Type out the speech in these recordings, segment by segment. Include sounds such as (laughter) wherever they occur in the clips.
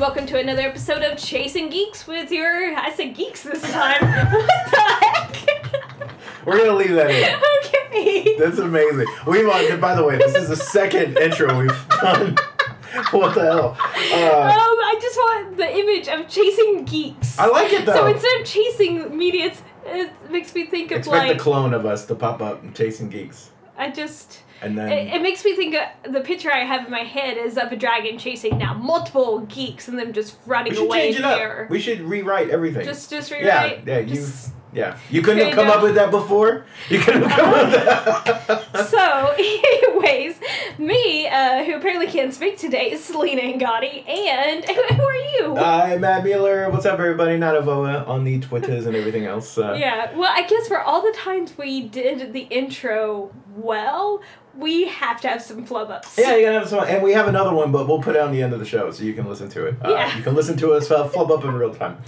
and welcome to another episode of Chasing Geeks with your. I said geeks this time. (laughs) what the heck? We're gonna leave that in. (laughs) okay. That's amazing. We've on, by the way, this is the second intro we've done. (laughs) what the hell? Um, Uh, I just want the image of chasing geeks. I like it though. So instead of chasing media, it's, it makes me think of Expect like. the clone of us to pop up and chasing geeks, I just. and then It, it makes me think of the picture I have in my head is of a dragon chasing now multiple geeks and them just running we should away change it up. We should rewrite everything. Just, just yeah, rewrite. yeah, you, Just- yeah. You couldn't have come up with that before. You couldn't have come up with that. (laughs) so, anyways, me, uh, who apparently can't speak today, is Selina Angotti, and who, who are you? I'm Matt Mueller. What's up, everybody? KnightofOA on the Twitters and everything else. Uh, yeah, well, I guess for all the times we did the intro well, we have to have some flub ups. Yeah, you're gonna have some, and we have another one, but we'll put it on the end of the show so you can listen to it. Uh, Yeah. You can listen to us uh, flub up in real time.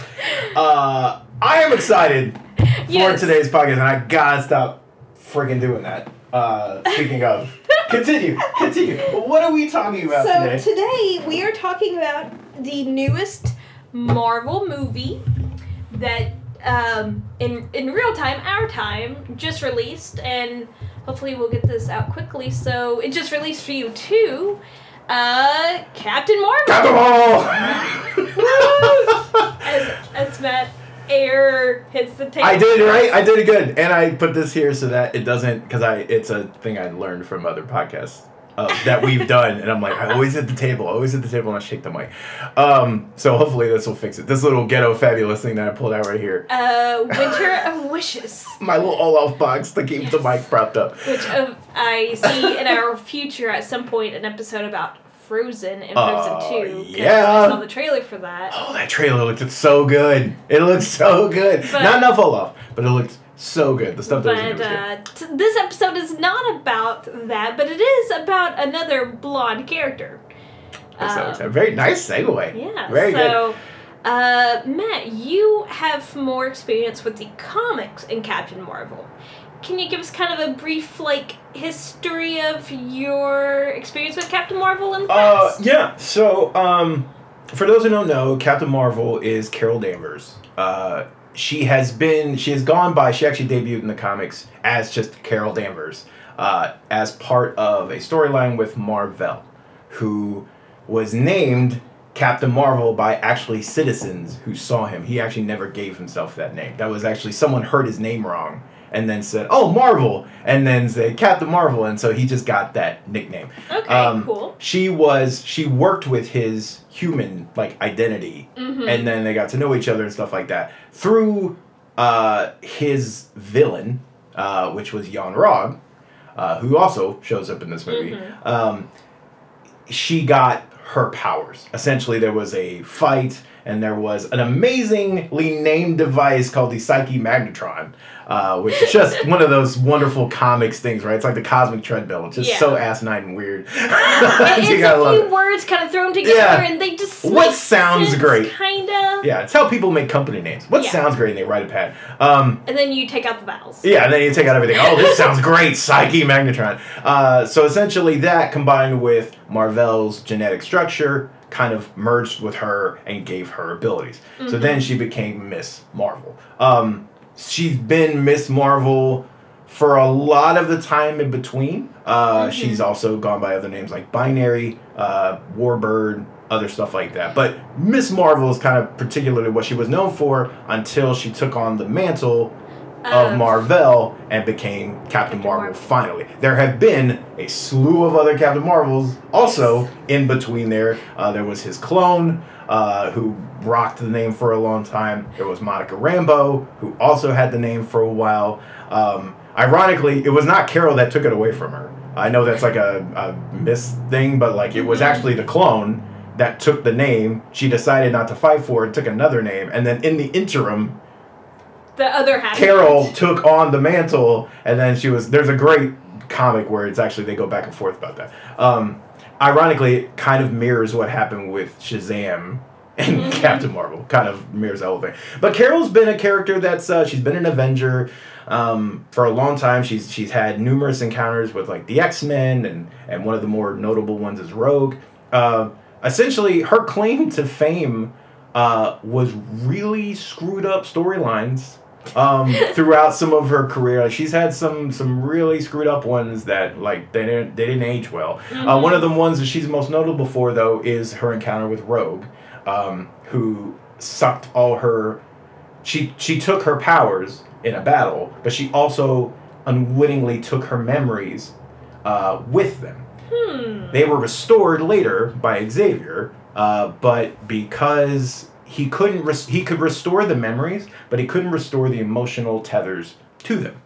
Uh, I am excited Yes. for today's podcast, and I gotta stop freaking doing that. Uh, speaking of, (laughs) continue, continue. What are we talking about So today? today we are talking about the newest Marvel movie that um, in in real time, our time, just released, and hopefully we'll get this out quickly. So it just released for you too. Uh, Captain Marvel. Captain Marvel! (laughs) As as Matt air hits the table. I did right. I did it good, and I put this here so that it doesn't because I it's a thing I learned from other podcasts uh, that we've done, and I'm like I always hit the table, always hit the table, and I shake the mic. Um, so hopefully this will fix it. This little ghetto fabulous thing that I pulled out right here, Uh, Winter of Wishes. (laughs) my little Olaf box to keep the mic propped up. Which uh, I see in our (laughs) future at some point an episode about Frozen and Frozen 2. 'cause yeah. I saw the trailer for that. Oh, that trailer looked so good. It looked so good. But- Not enough Olaf, but it looked so good. The stuff that was But was good. uh, t- this episode is not about that, but it is about another blonde character. That's so Um, exciting. Very nice segue. Yeah. Very good. so, uh, Matt, you have more experience with the comics in Captain Marvel. Can you give us kind of a brief, like, history of your experience with Captain Marvel in the Uh, past? yeah. So, um, for those who don't know, Captain Marvel is Carol Danvers. Uh, she has been, she has gone by. She actually debuted in the comics as just Carol Danvers, uh, as part of a storyline with Marvel, who was named Captain Marvel by actually citizens who saw him. He actually never gave himself that name. That was actually someone heard his name wrong and then said, "Oh, Marvel," and then said Captain Marvel, and so he just got that nickname. Okay, Um, cool. She was she worked with his human like identity, Mhm. and then they got to know each other and stuff like that through uh, his villain, uh, which was Yon-Rogg, uh, who also shows up in this movie. Mhm. Um, she got her powers. Essentially, there was a fight, and there was an amazingly named device called the Psyche Magnitron, uh, which is just (laughs) one of those wonderful comics things, right? It's like the cosmic treadmill. It's just Yeah. so asinine and weird. (laughs) (laughs) It- You gotta a few words kind of thrown together, Yeah. and they just What sounds sense, great? Kinda. Yeah, it's how people make company names. What Yeah. sounds great, and they write a pad. Um, And then you take out the vowels. Yeah, and then you take out everything. Oh, this sounds great, Psyche Magnitron. Uh, so essentially, that combined with Marvel's genetic structure kind of merged with her and gave her abilities. So then she became Miss Marvel. Um, she's been Miss Marvel for a lot of the time in between. Uh, Mhm. She's also gone by other names like Binary, uh, Warbird, other stuff like that. But Miss Marvel is kind of particularly what she was known for until she took on the mantle of Um, Marvel and became Captain, Captain Marvel, Marvel. finally. There have been a slew of other Captain Marvels also in between there. Uh, there was his clone, uh, who rocked the name for a long time. There was Monica Rambeau, who also had the name for a while. Um, ironically, it was not Carol that took it away from her. I know that's like a, a miss thing, but like it was Mhm. actually the clone that took the name. She decided not to fight for it, took another name, and then in the interim, The other half. Carol took on the mantle, and then she was. There's a great comic where it's actually they go back and forth about that. Um, ironically, it kind of mirrors what happened with Shazam and Mhm. Captain Marvel. Kind of mirrors the whole thing. But Carol's been a character that's uh, she's been an Avenger um, for a long time. She's she's had numerous encounters with like the X Men, and and one of the more notable ones is Rogue. Uh, essentially her claim to fame uh, was really screwed up storylines um, throughout some of her career. Like, she's had some some really screwed up ones that like they didn't they didn't age well. Uh, one of the ones that she's most notable for though is her encounter with Rogue, um, who sucked all her. She she took her powers in a battle, but she also unwittingly took her memories uh, with them. Hmm. They were restored later by Xavier, uh, but because he couldn't, res- he could restore the memories, but he couldn't restore the emotional tethers to them.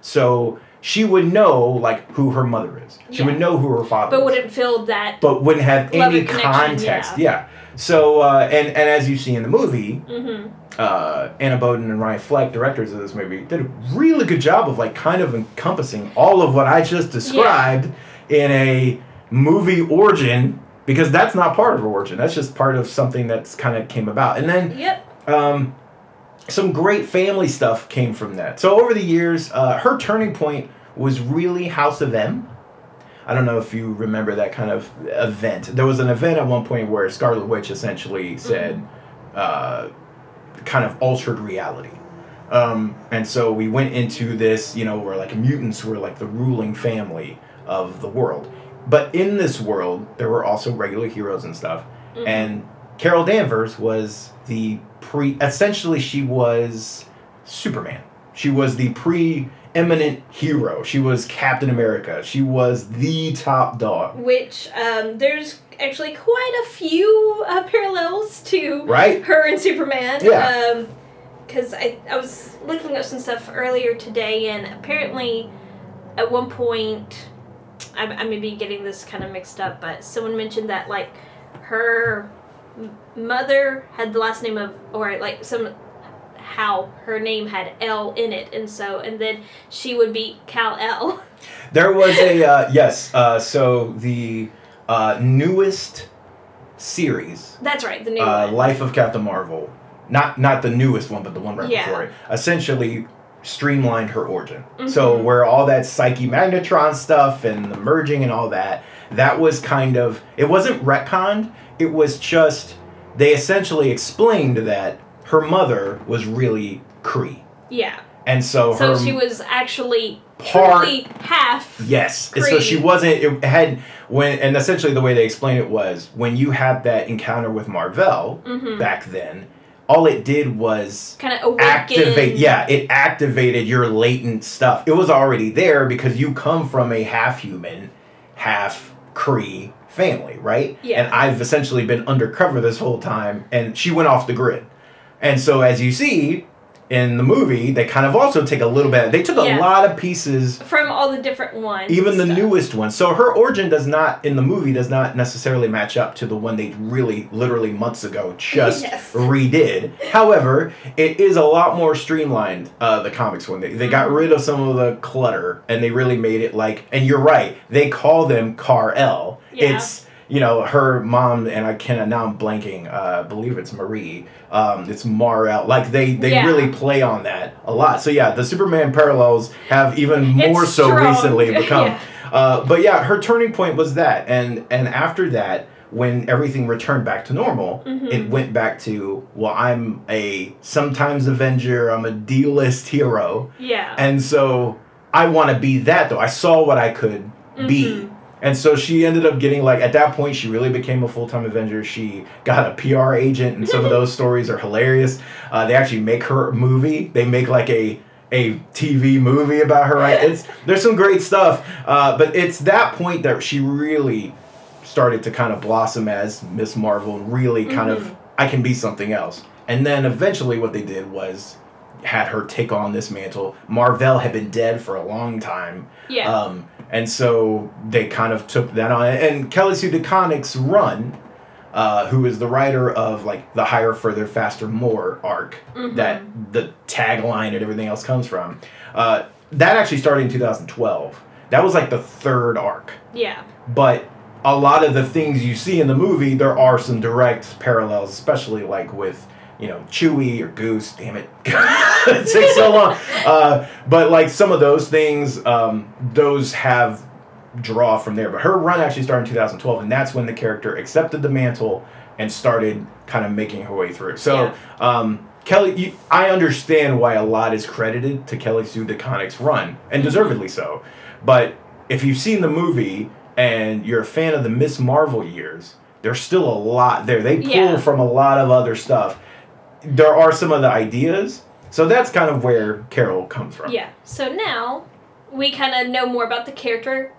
So she would know like who her mother is. She Yeah. would know who her father But is, wouldn't feel that. but wouldn't have any context. Yeah. So uh, and and as you see in the movie, hmm uh, Anna Boden and Ryan Fleck, directors of this movie, did a really good job of like kind of encompassing all of what I just described in a movie origin because that's not part of origin. That's just part of something that's kind of came about. And then Yep. um, some great family stuff came from that. So over the years, uh, her turning point was really House of M. I don't know if you remember that kind of event. There was an event at one point where Scarlet Witch essentially said, uh, kind of altered reality. Um, and so we went into this, you know, where like mutants were like the ruling family of the world. But in this world, there were also regular heroes and stuff. Mhm. And Carol Danvers was the pre. Essentially, she was Superman. She was the pre-eminent hero. She was Captain America. She was the top dog. Which um, there's actually quite a few uh, parallels to Right? her and Superman. Yeah. Because I, I was looking up some stuff earlier today, and apparently, at one point, I, I may be getting this kind of mixed up, but someone mentioned that like her mother had the last name of, or like some how her name had L in it, and so and then she would be Cal L. (laughs) There was a uh, yes. Uh, so the uh, newest series, That's right, the new uh, one. Life of Captain Marvel, not not the newest one, but the one right Yeah. before it, essentially streamlined her origin. So Mhm. where all that Psyche Magnitron stuff and the merging and all that, that was kind of it wasn't retconned. It was just they essentially explained that her mother was really Kree, Yeah. and so So she was actually part- half. Yes. And so she wasn't it had when and essentially the way they explained it was when you had that encounter with Marvel Mm-hmm. back then, all it did was Kind of activate yeah, it activated your latent stuff. It was already there because you come from a half human, half Kree family, right? Yeah. And I've essentially been undercover this whole time and she went off the grid. And so as you see in the movie, they kind of also take a little bit they took a lot of pieces From all the different ones. even the stuff. newest one. So her origin does not in the movie does not necessarily match up to the one they really literally months ago just (laughs) Yes. redid. However, it is a lot more streamlined. Uh, the comics one they they got Mhm. rid of some of the clutter and they really made it like. And you're right, they call them Car L. Yeah. It's you know her mom and I can now I'm blanking. Uh, believe it's Marie. Um, it's Mar-El. Like they they Yeah. really play on that a lot. So yeah, the Superman parallels have even more It's so strong. recently (laughs) become. Yeah. Uh, but yeah, her turning point was that, and and after that, when everything returned back to normal, Mhm. it went back to well, I'm a sometimes Avenger, I'm a D-list hero, Yeah. and so I want to be that though. I saw what I could be. And so she ended up getting like at that point she really became a full time Avenger. She got a PR agent, and some of those (laughs) stories are hilarious. Uh, they actually make her a movie. They make like a a TV movie about her. Right? It's (laughs) there's some great stuff, uh, but it's that point that she really started to kind of blossom as Miss Marvel and really kind Mhm. of I can be something else. And then eventually what they did was had her take on this mantle. Marvel had been dead for a long time. Yeah. Um, and so they kind of took that on. And Kelly Sue DeConnick's run, uh, who is the writer of like the Higher, Further, Faster, More arc Mhm. that the tagline and everything else comes from, uh, that actually started in 2012. That was like the third arc. yeah. But a lot of the things you see in the movie, there are some direct parallels, especially like with you know Chewie or Goose. Damn it, (laughs) it takes so long. Uh, but like some of those things, um, those have draw from there. But her run actually started in 2012, and that's when the character accepted the mantle and started kind of making her way through. So, um, Kelly, you, I understand why a lot is credited to Kelly Sue DeConnick's run, and deservedly so. But if you've seen the movie and you're a fan of the Miss Marvel years, there's still a lot there. They pull Yeah. from a lot of other stuff. There are some of the ideas. So that's kind of where Carol comes from. Yeah. So now we kind of know more about the character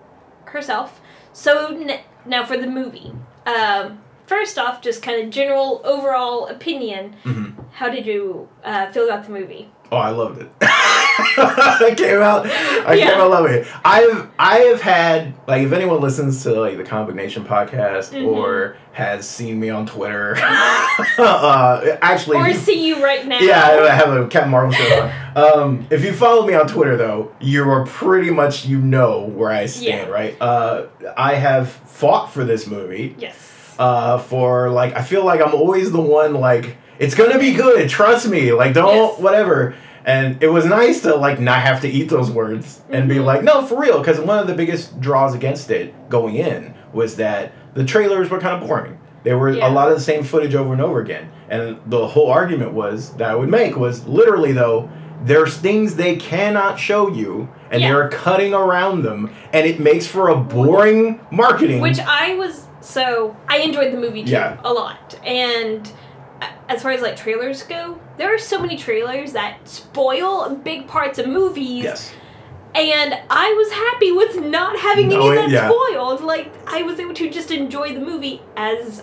herself. So n- now for the movie. Um, first off, just kind of general overall opinion. Mhm. How did you uh, feel about the movie? Oh, I loved it. (laughs) I came out. I Yeah. came out loving it. I've I have had like if anyone listens to like the Comic Nation podcast Mhm. or has seen me on Twitter, (laughs) uh, actually, or you- see you right now? yeah, I have a Captain Marvel shirt on. (laughs) Um, if you follow me on Twitter, though, you are pretty much you know where I stand, Yeah. right? Uh, I have fought for this movie Yes. uh, for like I feel like I'm always the one like it's gonna be good. Trust me. Like don't Yes. whatever. And it was nice to like not have to eat those words and be Mhm. like no for real because one of the biggest draws against it going in was that the trailers were kind of boring. They were Yeah. a lot of the same footage over and over again. And the whole argument was that I would make was literally though there's things they cannot show you and Yeah. they're cutting around them and it makes for a boring marketing Which I was so I enjoyed the movie too Yeah. a lot, and as far as like trailers go, there are so many trailers that spoil big parts of movies. yes And I was happy with not having any of that yeah. spoiled. Like I was able to just enjoy the movie as,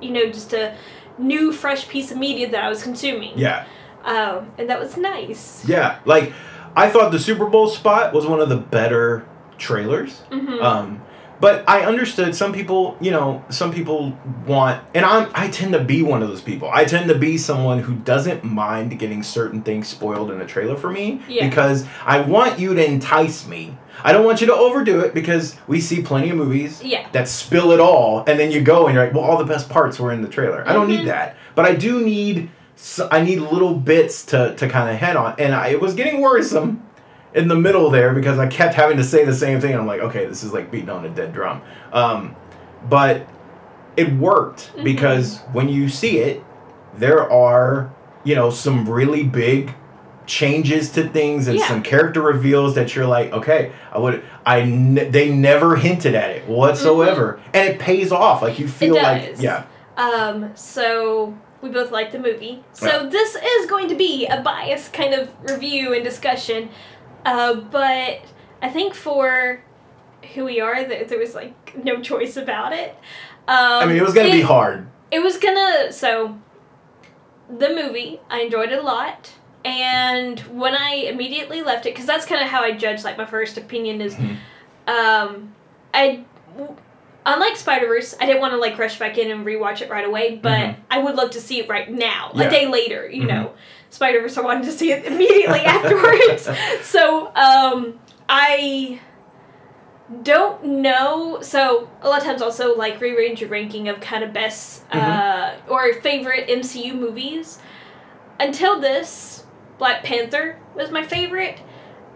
you know, just a new fresh piece of media that I was consuming. yeah Um, and that was nice. Yeah, like I thought the Super Bowl spot was one of the better trailers. hmm Um, but I understood some people, you know, some people want, and I'm, I tend to be one of those people. I tend to be someone who doesn't mind getting certain things spoiled in a trailer for me Yeah. because I want you to entice me. I don't want you to overdo it because we see plenty of movies Yeah. that spill it all, and then you go and you're like, well, all the best parts were in the trailer. I don't need mm-hmm. that, but I do need—I need little bits to, to kind of head on, and I, it was getting worrisome in the middle there because I kept having to say the same thing. And I'm like, okay, this is like beating on a dead drum. Um, but it worked Mhm. because when you see it, there are you know some really big changes to things and Yeah. some character reveals that you're like, okay, I would, I they never hinted at it whatsoever, and it pays off. Like you feel like, does. yeah, Um, so we both liked the movie. So Yeah. this is going to be a biased kind of review and discussion. Uh, but I think for who we are, there, there was like no choice about it. Um, I mean, it was gonna be hard. It was gonna so the movie I enjoyed it a lot, and when I immediately left it, because that's kind of how I judge like my first opinion is, Mhm. um, I unlike Spider Verse, I didn't want to like rush back in and rewatch it right away, but Mhm. I would love to see it right now, Yeah. a day later, you Mhm. know. Spider Verse, I wanted to see it immediately (laughs) afterwards. So, um, I don't know. So, a lot of times also like rearrange your ranking of kind of best uh, or favorite MCU movies. Until this, Black Panther was my favorite.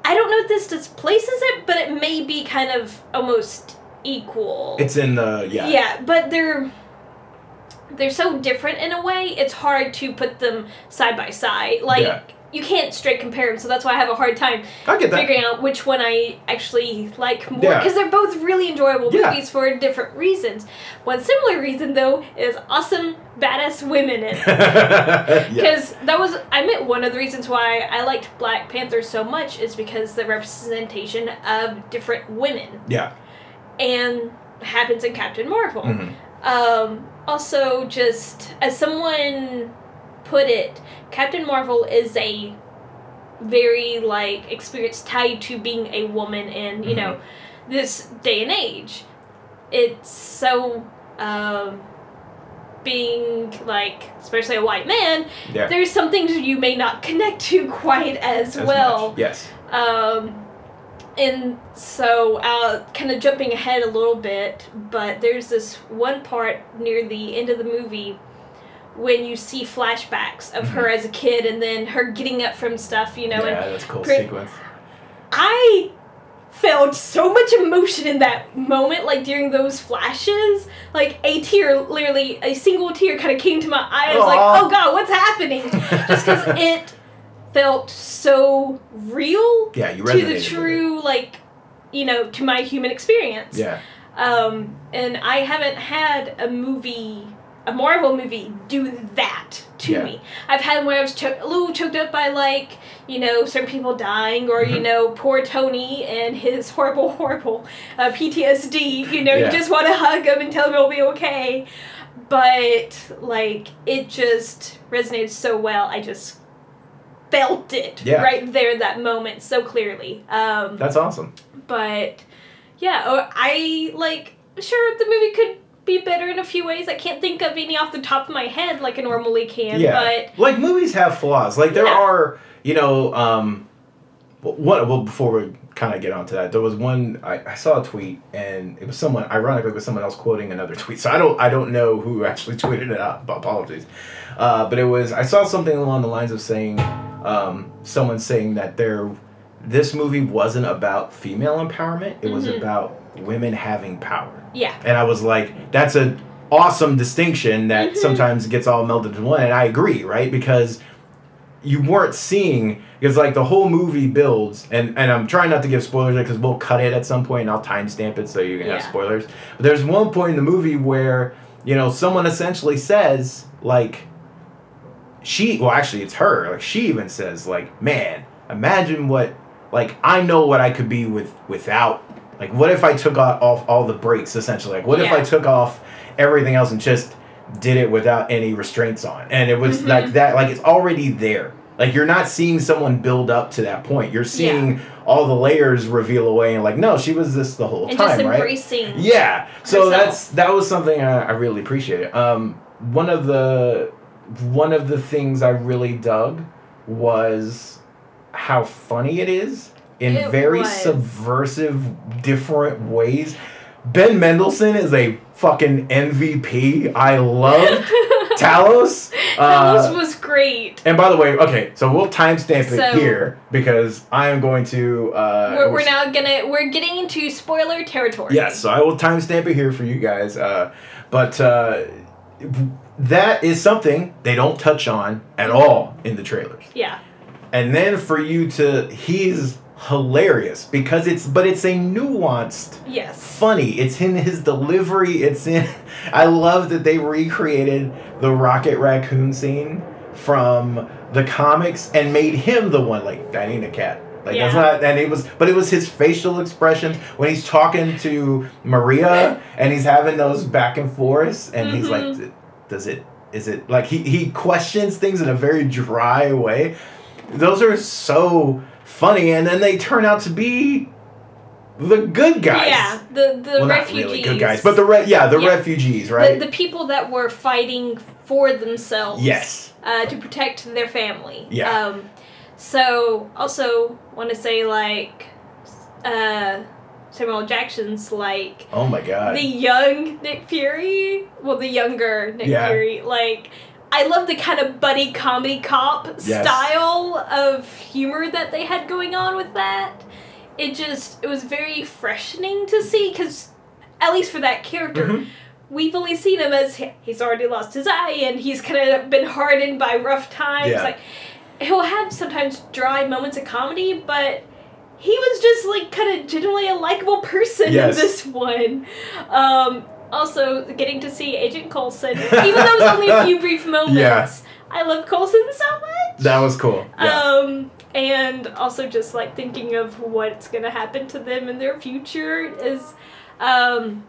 I don't know if this displaces it, but it may be kind of almost equal. It's in the yeah. Yeah, but they're they're so different in a way. It's hard to put them side by side. Like Yeah. you can't straight compare them, so that's why I have a hard time I get that. figuring out which one I actually like more Yeah. because they're both really enjoyable Yeah. movies for different reasons. One similar reason though is awesome badass women in (laughs) it. yeah. Because that was, I admit, one of the reasons why I liked Black Panther so much is because the representation of different women Yeah. and happens in Captain Marvel. Mhm. Um, also, just as someone put it, Captain Marvel is a very like experience tied to being a woman in you know this day and age. It's so um, being like especially a white man. Yeah. There's some things you may not connect to quite as, As well. much. Yes. Um, and so, uh, kind of jumping ahead a little bit, but there's this one part near the end of the movie when you see flashbacks of her as a kid and then her getting up from stuff, you know, and yeah, that's a cool Great. sequence. I felt so much emotion in that moment, like during those flashes. Like a tear, literally a single tear, kind of came to my eye. I was like, "Oh God, what's happening?" (laughs) Just because it felt so real Yeah, you to the true, like, you know, to my human experience. Yeah. Um, and I haven't had a movie, a Marvel movie, do that to Yeah. me. I've had where I was cho- a little choked up by like, you know, certain people dying, or you Mhm. know, poor Tony and his (laughs) horrible, horrible uh, PTSD. You know, Yeah. you just want to hug him and tell him it'll be okay. But like, it just resonated so well. I just felt it Yeah. right there, that moment, so clearly. Um, That's awesome. but yeah, oh, I like sure the movie could be better in a few ways. I can't think of any off the top of my head like I normally can, yeah. but like movies have flaws. Like there Yeah. are, you know, um, what? Well, before we kind of get onto that, there was one I, I saw a tweet, and it was someone. Ironically, it was someone else quoting another (laughs) tweet. So I don't I don't know who actually (laughs) tweeted it out. Apologies. Uh, but it was I saw something along the lines of saying, um, someone saying that there, this movie wasn't about female empowerment. It was Mhm. about women having power. yeah. And I was like, that's a awesome distinction that Mhm. sometimes gets all melded into one. And I agree, right? Because you weren't seeing because like the whole movie builds and and I'm trying not to give spoilers because we'll cut it at some point and I'll timestamp it so you can have spoilers. But there's one point in the movie where you know someone essentially says like she well actually it's her. Like she even says like man imagine what like I know what I could be with without. Like what if I took off, off all the brakes essentially? Like what if I took off everything else and just did it without any restraints on? And it was Mhm. like that like it's already there. Like you're not seeing someone build up to that point. You're seeing all the layers reveal away and like no she was this the whole And time just right? yeah. So herself. that's that was something I, I really appreciated. Um, one of the one of the things I really dug was how funny it is in It very was. subversive, different ways. Ben Mendelsohn is a fucking MVP. I love (laughs) Talos. Talos Uh, was great. and by the way, okay, so we'll timestamp it So- here because I am going to. Uh, we're, we're now gonna we're getting into spoiler territory. Yes, so I will timestamp it here for you guys. Uh, but uh, that is something they don't touch on at all in the trailers. Yeah. And then for you to, he's hilarious because it's, but it's a nuanced, Yes. funny. It's in his delivery. It's in. (laughs) I love that they recreated the Rocket Raccoon scene from the comics and made him the one like that ain't a cat. Like that's not, and it was, but it was his facial expressions when he's talking to Maria and he's having those back and forths, and he's like, Mhm. "Does it? Is it like he he questions things in a very dry way?" Those are so funny, and then they turn out to be the good guys. Yeah. The the well, refugees. not really good guys, but the re- yeah, the Yeah. refugees, right? the, the people that were fighting for themselves. yes. uh, to protect their family. Yeah. Um, so also want to say like uh, Samuel. Jackson's like Oh my god. the young Nick Fury. Well, the younger Nick Yeah. Fury. Like I love the kind of buddy comedy cop Yes. style of humor that they had going on with that. It just it was very freshening to see because at least for that character Mhm. we've only seen him as he's already lost his eye and he's kind of been hardened by rough times. Yeah. Like he'll have sometimes dry moments of comedy, but he was just like kind of genuinely a likable person Yes. in this one. Um, also, getting to see Agent Coulson, even though it was only a few (laughs) brief moments. Yeah. I love Coulson so much. That was cool. Yeah. Um, and also just like thinking of what's gonna happen to them in their future is um,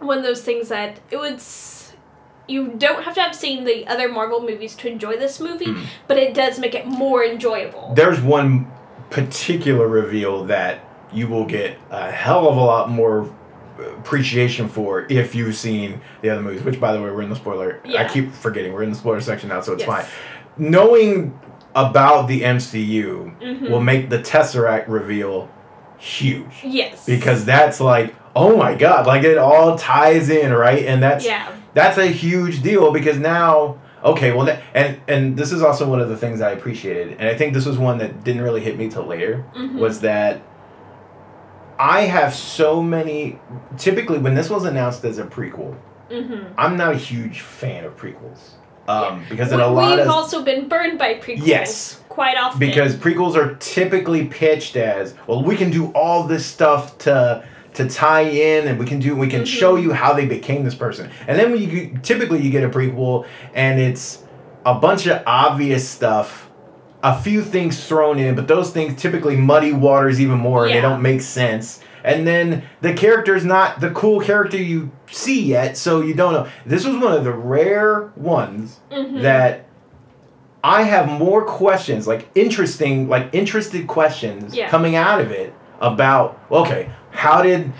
one of those things that it would. s- You don't have to have seen the other Marvel movies to enjoy this movie, Mm. but it does make it more enjoyable. There's one particular reveal that you will get a hell of a lot more appreciation for if you've seen the other movies. Which, by the way, we're in the spoiler. I keep forgetting we're in the spoiler section now, so it's Yes. fine. Knowing about the MCU Mhm. will make the Tesseract reveal huge Yes. because that's like, oh my god, like it all ties in, right? And that's yeah. that's a huge deal because now okay well that, and and this is also one of the things i appreciated and i think this was one that didn't really hit me till later Mhm. was that I have so many. Typically, when this was announced as a prequel, Mm-hmm. I'm not a huge fan of prequels. Um, because in a lot of We've of also been burned by prequels. Yes. Quite often. because prequels are typically pitched as well we can do all this stuff to to tie in and we can do we can Mhm. show you how they became this person and then when you typically you get a prequel and it's a bunch of obvious stuff a few things thrown in but those things typically muddy waters even more and they don't make sense and then the character's not the cool character you see yet so you don't know this was one of the rare ones Mhm. that I have more questions, like interesting, like interested questions Yeah. coming out of it about okay, how did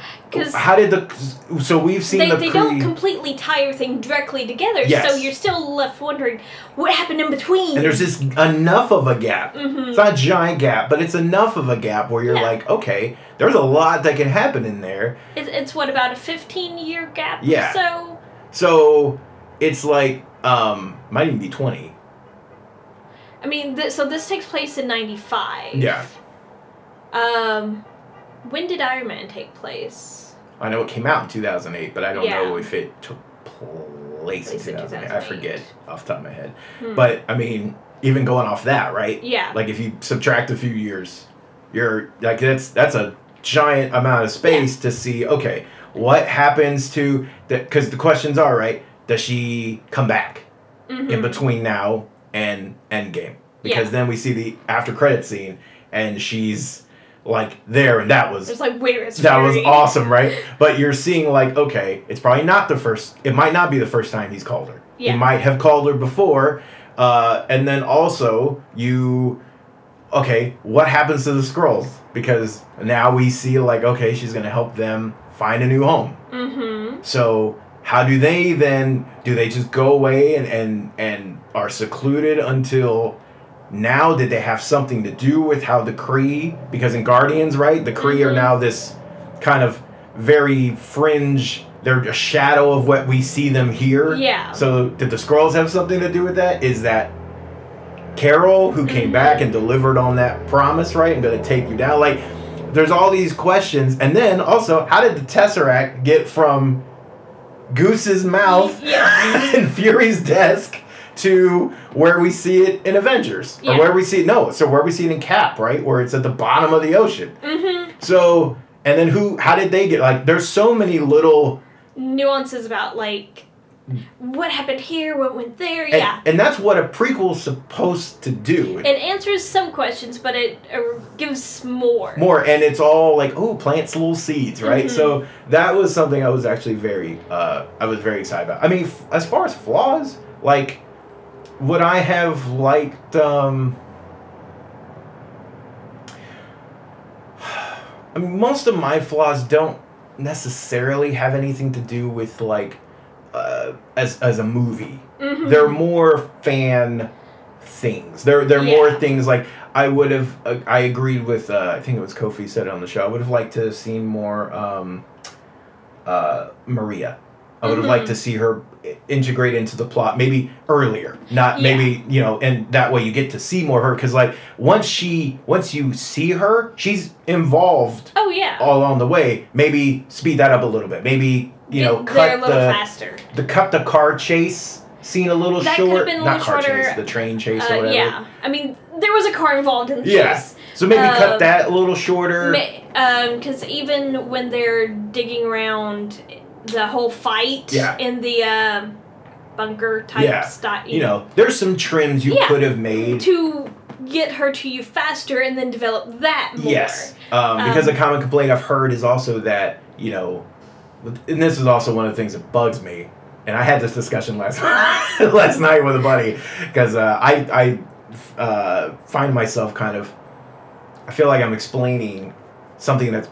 how did the so we've seen they, the they pre don't completely tie everything directly together, yes. so you're still left wondering what happened in between. and there's just enough of a gap. mm-hmm. It's not a giant gap, but it's enough of a gap where you're Yeah. like, okay, there's a lot that can happen in there. It's, it's what about a 15 year gap? Yeah. So So it's like um might even be twenty. I mean, th- so this takes place in '95. Yeah. Um, when did Iron Man take place? I know it came out in 2008, but I don't Yeah. know if it took place in Place in 2008. I forget off the top of my head. Hmm. But I mean, even going off that, right? yeah, Like if you subtract a few years, you're like that's that's a giant amount of space to see. Okay, what happens to that? Because the questions are right. Does she come back in Mhm. between now and Endgame? Because Yeah. then we see the after credit scene, and she's like there, and that was There's like where is that was (laughs) awesome, right? But you're seeing like, okay, it's probably not the first. It might not be the first time he's called her. Yeah. He might have called her before, uh, and then also you, okay, what happens to the Skrulls? Because now we see like, okay, she's gonna help them find a new home. Mm-hmm. So how do they then? Do they just go away and and and are secluded until? Now, did they have something to do with how the Kree? Because in Guardians, right, the Kree are Mhm. now this kind of very fringe. They're a shadow of what we see them here. Yeah. So, did the Skrulls have something to do with that? Is that Carol who came Mhm. back and delivered on that promise, right, I'm going to take you down? Like, there's all these questions, and then also, how did the Tesseract get from Goose's mouth Yes. (laughs) and Fury's desk to where we see it in Avengers, or where we see it? No, so where we see it in Cap, right, where it's at the bottom of the ocean. Mm-hmm. So, and then who? How did they get? Like, there's so many little. Nuances about like what happened here, what went there. And, yeah. and that's what a prequel's supposed to do. It answers some questions, but it uh, gives more. more and it's all like oh plants little seeds right Mhm. so that was something i was actually very uh i was very excited about i mean f- as far as flaws like would i have liked um i (sighs) mean most of my flaws don't necessarily have anything to do with like uh as as a movie Mhm. they're more fan things. They're they're more things like I would have. Uh, I agreed with. Uh, I think it was Kofi said it on the show. I would have liked to have seen more um, uh, Maria. I would have liked Mhm. to see her integrate into the plot maybe earlier, not Yeah. maybe you know, and that way you get to see more of her because like once she once you see her, she's involved Oh yeah. all along the way. Maybe speed that up a little bit. Maybe you know cut a the faster. the cut the car chase scene a little That short. been a Not little car shorter. chase, the train chase or Uh, whatever. yeah. I mean, there was a car involved in the Yeah. chase. So maybe cut Um, that a little shorter. Because even when they're digging around the whole fight Yeah. in the um bunker type Yeah. style, you know, there's some trims you Yeah. could have made. to get her to you faster and then develop that more. Yes. Um, because Um, a common complaint I've heard is also that, you know, and this is also one of the things that bugs me. And I had this discussion last (laughs) last night with a buddy because uh, I I uh, find myself kind of I feel like I'm explaining something that's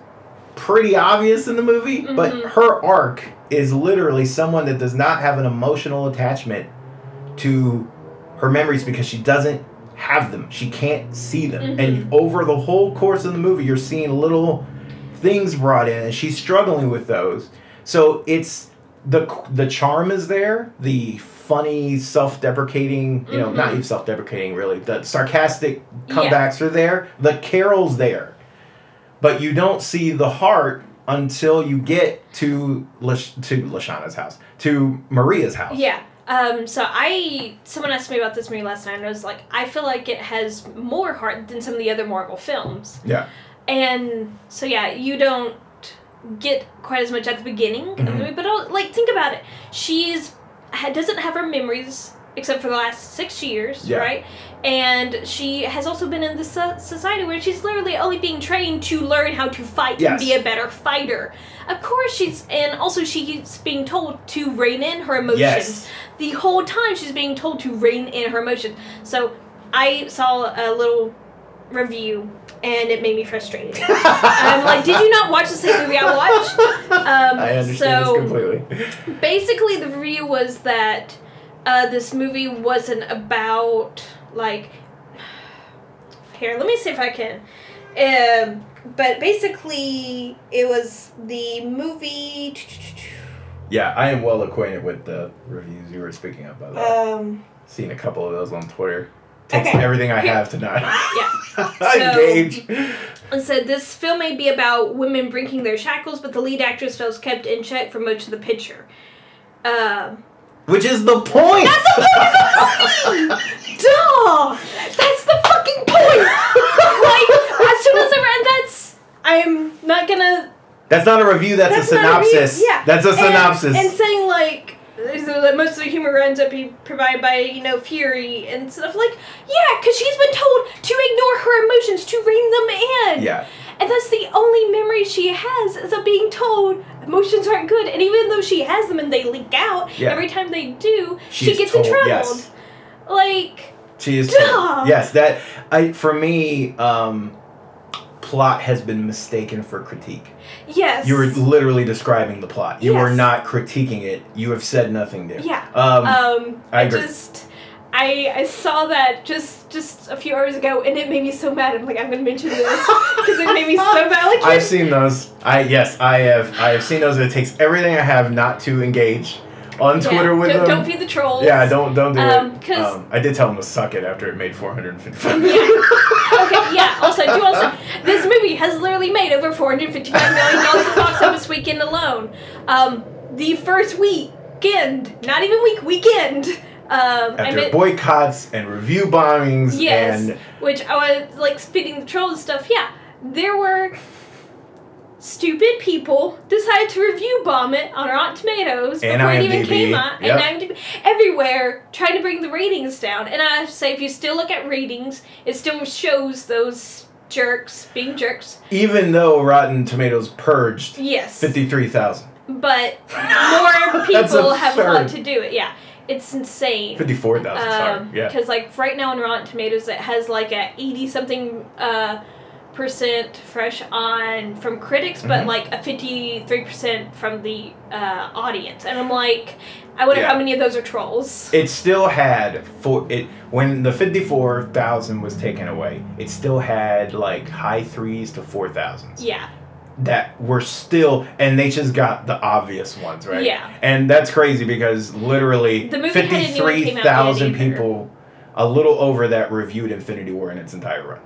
pretty obvious in the movie, but Mhm. her arc is literally someone that does not have an emotional attachment to her memories because she doesn't have them. She can't see them. And over the whole course of the movie, you're seeing little things brought in, and she's struggling with those. So it's the the charm is there, the funny, self-deprecating, you know, not Mhm. even self-deprecating really. The sarcastic Yeah. comebacks are there. The Carol's there. But you don't see the heart until you get to Lash- to Lashana's house, to Maria's house. Yeah. Um, so I someone asked me about this movie last night and I was like, I feel like it has more heart than some of the other Marvel films. Yeah. And so yeah, you don't get quite as much at the beginning of the Mhm. movie, but I'll, like think about it. She's ha, doesn't have her memories except for the last six years, Yeah. right? And she has also been in this so- society where she's literally only being trained to learn how to fight Yes. and be a better fighter. Of course, she's and also she's being told to rein in her emotions Yes. the whole time she's being told to rein in her emotions. So I saw a little review and it made me frustrated. (laughs) I'm like, did you not watch the same movie I watched? (laughs) Um, I understand so completely. basically, the review was that uh, this movie wasn't about like. Here, let me see if I can. Um, but basically, it was the movie. Yeah, I am well acquainted with the reviews you were speaking of. By the way, Um, seen a couple of those on Twitter. Takes Okay. everything I Here. have to not (laughs) Yeah. (laughs) engage. said this film may be about women breaking their shackles, but the lead actress feels kept in check for much of the picture. Um, Which is the point. That's the point of the movie! Duh! That's the fucking point! like, as soon as I read that's. I'm not gonna. That's not a review. That's, That's a not a synopsis. yeah. That's a And- synopsis. And, saying, like, so that most of the humor ends up being provided by, you know, Fury and stuff. Like, yeah, because she's been told to ignore her emotions, to rein them in. yeah. And that's the only memory she has is of being told emotions aren't good. And even though she has them and they leak out, Yeah. every time they do, She's she gets told- in trouble. yes. Like, She is. Duh. Yes, that I for me, um, plot has been mistaken for critique. yes. You were literally describing the plot. You were not critiquing it. You have said nothing there. Yeah. Um, Um, I I, just, I, I saw that just just a few hours ago, and it made me so mad. I'm like, I'm gonna mention this because it made me so (laughs) mad. Like, I've seen those. I yes, I have. I have seen those. It takes everything I have not to engage on yeah, Twitter with don't, them. Don't feed the trolls. yeah, don't don't do Um, it. 'cause- Um, I did tell them to suck it after it made four hundred and fifty-five. Yeah. (laughs) Okay. Yeah. Also, I do also. This movie has literally made over 455 million dollars at box office weekend alone. Um, the first weekend, not even week, weekend. Um, After mean, boycotts and review bombings Yes. and which I was like speeding the trolls and stuff. Yeah, there were stupid people decided to review bomb it on Rotten Tomatoes And before it even came out, yep. and IMDb, everywhere trying to bring the ratings down. And I have to say, if you still look at ratings, it still shows those jerks being jerks. even though Rotten Tomatoes purged Yes, fifty-three thousand. but more (laughs) people have absurd. to do it. Yeah, it's insane. Fifty-four thousand. sorry. Um, Yeah. Because like right now on Rotten Tomatoes, it has like a eighty something uh, percent fresh on from critics, but Mhm. like a fifty three percent from the uh, audience, and I'm like, I wonder Yeah. how many of those are trolls. It still had for it when the fifty-four thousand was taken away. It still had like high threes to four thousands. yeah, that were still and they just got the obvious ones right Yeah. and that's crazy because literally The movie hadn't even came out yet 53000 people a little over that reviewed infinity war in its entire run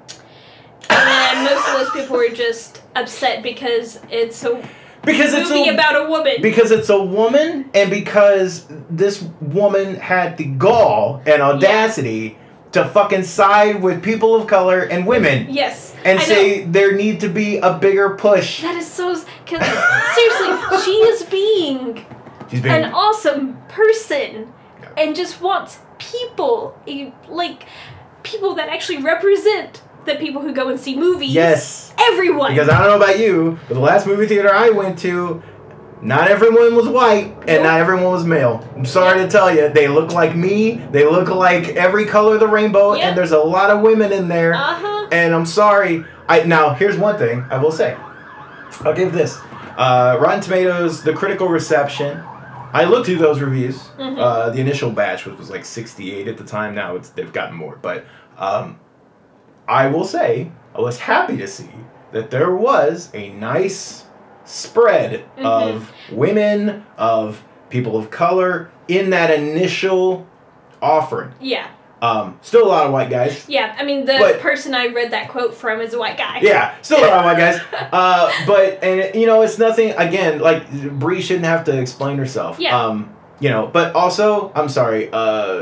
and then most of those people were just upset because it's a because it's movie a, about a woman. because it's a woman and because this woman had the gall and audacity to fucking side with people of color and women yes, and I know. say there need to be a bigger push that is so. Because seriously, she is being she's being an awesome person and just wants people like people that actually represent the people who go and see movies. yes Everyone. Because I don't know about you, but the last movie theater I went to, not everyone was white and not everyone was male. I'm sorry to tell you, they look like me. They look like every color of the rainbow, Yep. and there's a lot of women in there. uh huh. And I'm sorry. I now here's one thing I will say. I'll give this. Uh, Rotten Tomatoes, the critical reception. I looked through those reviews. Mhm. Uh, the initial batch was, was like 68 at the time. Now it's they've gotten more, but um, I will say I was happy to see that there was a nice spread Mhm. of women, of people of color in that initial offering. Yeah. Um, still a lot of white guys. Yeah, I mean, the But- person I read that quote from is a white guy. Yeah, still a lot of white guys. (laughs) Uh, but and you know, it's nothing. Again, like Brie shouldn't have to explain herself. Yeah. Um, you know, but also, I'm sorry. Uh,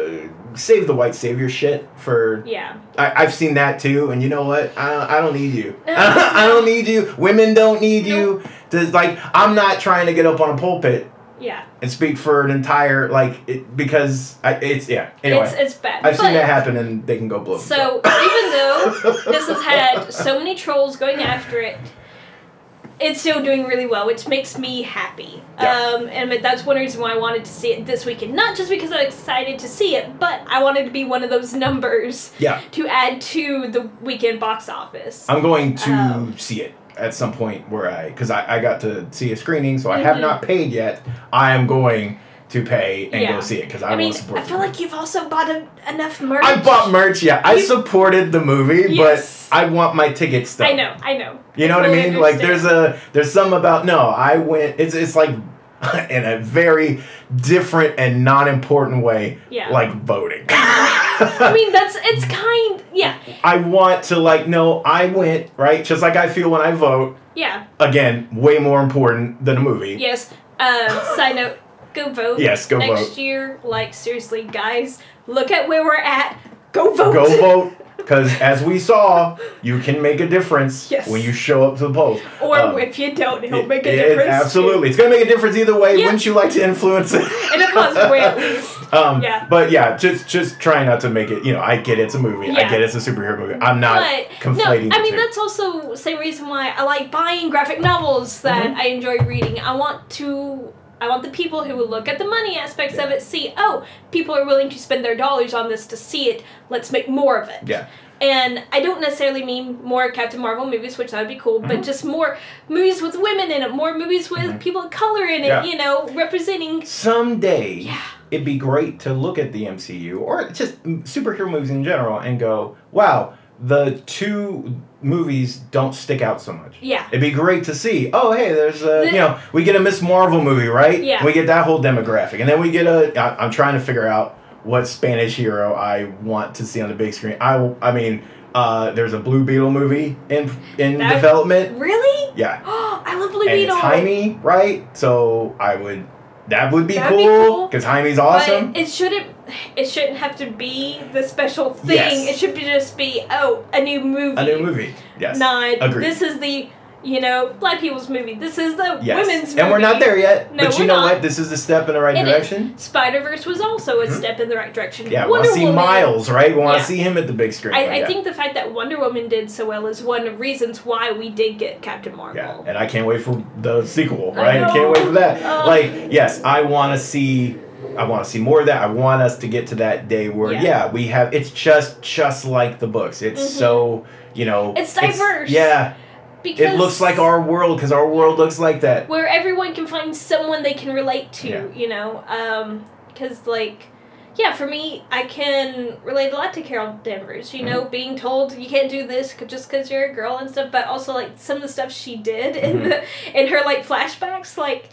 save the white savior shit for. Yeah. I, I've seen that too, and you know what? I I don't need you. (laughs) (laughs) I don't need you. Women don't need you. To, like, I'm not trying to get up on a pulpit Yeah. and speak for an entire like it, because I, it's yeah. Anyway, It's, it's bad. I've seen that happen, and they can go blow. So even though (laughs) this has had so many trolls going after it, it's still doing really well, which makes me happy. Yeah. Um, and that's one reason why I wanted to see it this weekend. Not just because I'm excited to see it, but I wanted to be one of those numbers yeah, to add to the weekend box office. I'm going to Um, see it at some point where I because I, I got to see a screening, so I have Mhm. not paid yet. I am going to pay and Yeah. go see it because I, I, want mean, to support. I feel like you've also bought a, enough merch. I bought merch. Yeah, I supported the movie, Yes. but I want my ticket still. I know, I know. You know what I mean? Like there's a there's some about no. I went. It's it's like (laughs) in a very different and non important way. Yeah. Like voting. (laughs) I mean, that's it's kind. Yeah, I want to like no. I went right just like I feel when I vote. yeah, Again, way more important than a movie. yes. Um, side note: go vote. Yes, go next vote. year. Like seriously, guys, look at where we're at. Go vote. Go vote. Because as we saw, you can make a difference Yes. when you show up to the polls. Or Um, if you don't, it'll It- make a it- difference. absolutely. It's going to make a difference either way. Yeah. Wouldn't you like to influence it? (laughs) In a positive way, at least. (laughs) Um, Yeah. But yeah, just just try not to make it. You know, I get it's a movie. I get it's a superhero movie. I'm not but conflating. no, I mean two. that's also the same reason why I like buying graphic novels that Mhm. I enjoy reading. I want to. I want the people who will look at the money aspects of it see, oh, people are willing to spend their dollars on this to see it. Let's make more of it. Yeah. And I don't necessarily mean more Captain Marvel movies, which that would be cool, Mhm. but just more movies with women in it, more movies with Mhm. people of color in it, Yeah. you know, representing. Someday, Yeah. it'd be great to look at the MCU or just superhero movies in general and go, wow, the two movies don't stick out so much. Yeah. It'd be great to see. Oh, hey, there's a The- you know we get a Miss Marvel movie, right? Yeah. We get that whole demographic, and then we get a. I, I'm trying to figure out what Spanish hero I want to see on the big screen. I I mean, uh, there's a Blue Beetle movie in in That- development. Really? Yeah, (gasps) I love Blue and Beetle. it's Jaime, right? So I would. That would be That'd cool cool. because Jaime's awesome. But it shouldn't. It shouldn't have to be the special thing. Yes. It should be just be oh a new movie. a new movie. Yes. Not Agreed. this is the you know black people's movie. This is the Yes. women's movie. and we're not there yet. No, but you we're know not. what? This is a step in the right It direction. Spider Verse was also a Mhm. step in the right direction. Yeah, we want to see Miles, right? We want to Yeah. see him at the big screen. I, I yeah. think the fact that Wonder Woman did so well is one of the reasons why we did get Captain Marvel. Yeah, and I can't wait for the sequel, right? I, can't wait for that. know. like, yes, I want to see. I want to see more of that. I want us to get to that day where, Yeah. yeah, we have. It's just just like the books. It's Mhm. so you know. It's diverse. yeah, because it looks like our world because our world looks like that. where everyone can find someone they can relate to, Yeah. you know? Um, because, like, yeah, for me, I can relate a lot to Carol Danvers, you Mm-hmm. know, being told you can't do this just because you're a girl and stuff, but also, like, some of the stuff she did in, Mhm. the, in her, like, flashbacks, like,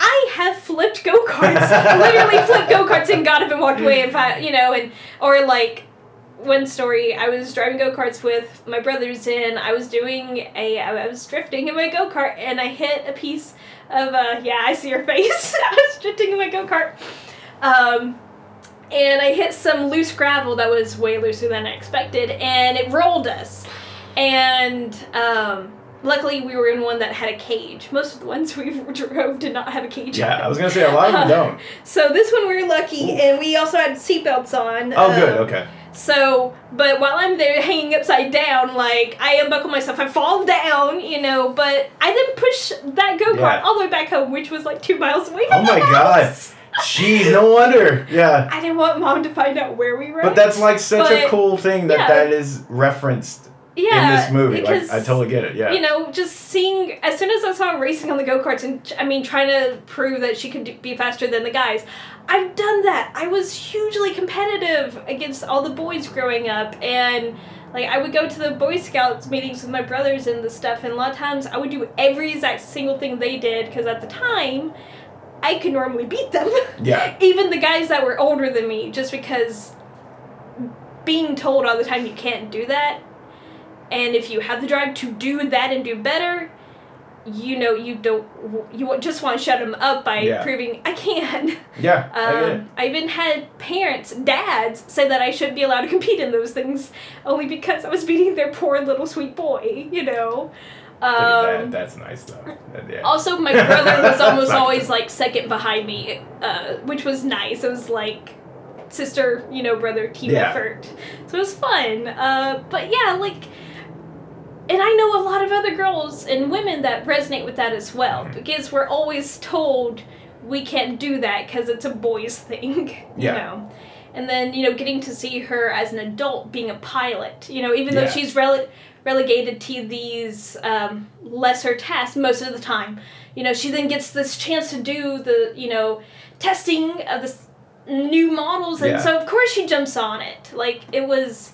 I have flipped go karts, (laughs) literally flipped go karts and got up and walked away and fi- you know, and or like one story I was driving go karts with my brothers and I was doing a I was drifting in my go kart and I hit a piece of uh yeah I see your (laughs) face. I was drifting in my go kart, um, and I hit some loose gravel that was way looser than I expected and it rolled us, and um. Luckily, we were in one that had a cage. Most of the ones (laughs) we drove did not have a cage. Yeah, them. I was gonna say a lot of them don't. So this one we were lucky, Ooh. and we also had seatbelts on. Oh, um, good. Okay. So, but while I'm there hanging upside down, like I unbuckle myself, I fall down, you know. But I then push that go kart Yeah. all the way back home, which was like two miles away from Oh my the God. house. Jeez, no wonder. Yeah. I didn't want mom to find out where we were. But that's like such a cool thing that yeah. that is referenced yeah, in this movie. Like, because, I totally get it. Yeah. You know, just seeing as soon as I saw her racing on the go karts and I mean trying to prove that she could do- be faster than the guys. I've done that. I was hugely competitive against all the boys growing up and like I would go to the Boy Scouts meetings with my brothers and the stuff and a lot of times I would do every exact single thing they did because at the time I could normally beat them. yeah. (laughs) Even the guys that were older than me just because being told all the time you can't do that. And if you have the drive to do that and do better, you know you don't you just want to shut them up by Yeah. proving I can. (laughs) Yeah, I. Um, I even had parents, dads, say that I shouldn't be allowed to (laughs) compete in those things only because I was beating their poor little sweet boy, you know. At that. Um, That's nice though. Yeah. also, my brother was (laughs) almost always like second behind me, uh, which was nice. It was like sister, you know, brother team Yeah. effort. So it was fun. Uh, but yeah, like, and I know a lot of other girls and women that resonate with that as well Mhm. because we're always told we can't do that because it's a boys thing, (laughs) you Yeah. know. And then you know, getting to see her as an adult being a pilot, you know, even though Yeah. she's rele- relegated to these um, lesser tasks most of the time, you know, she then gets this chance to do the you know testing of this new models, and Yeah. so of course she jumps on it. Like it was,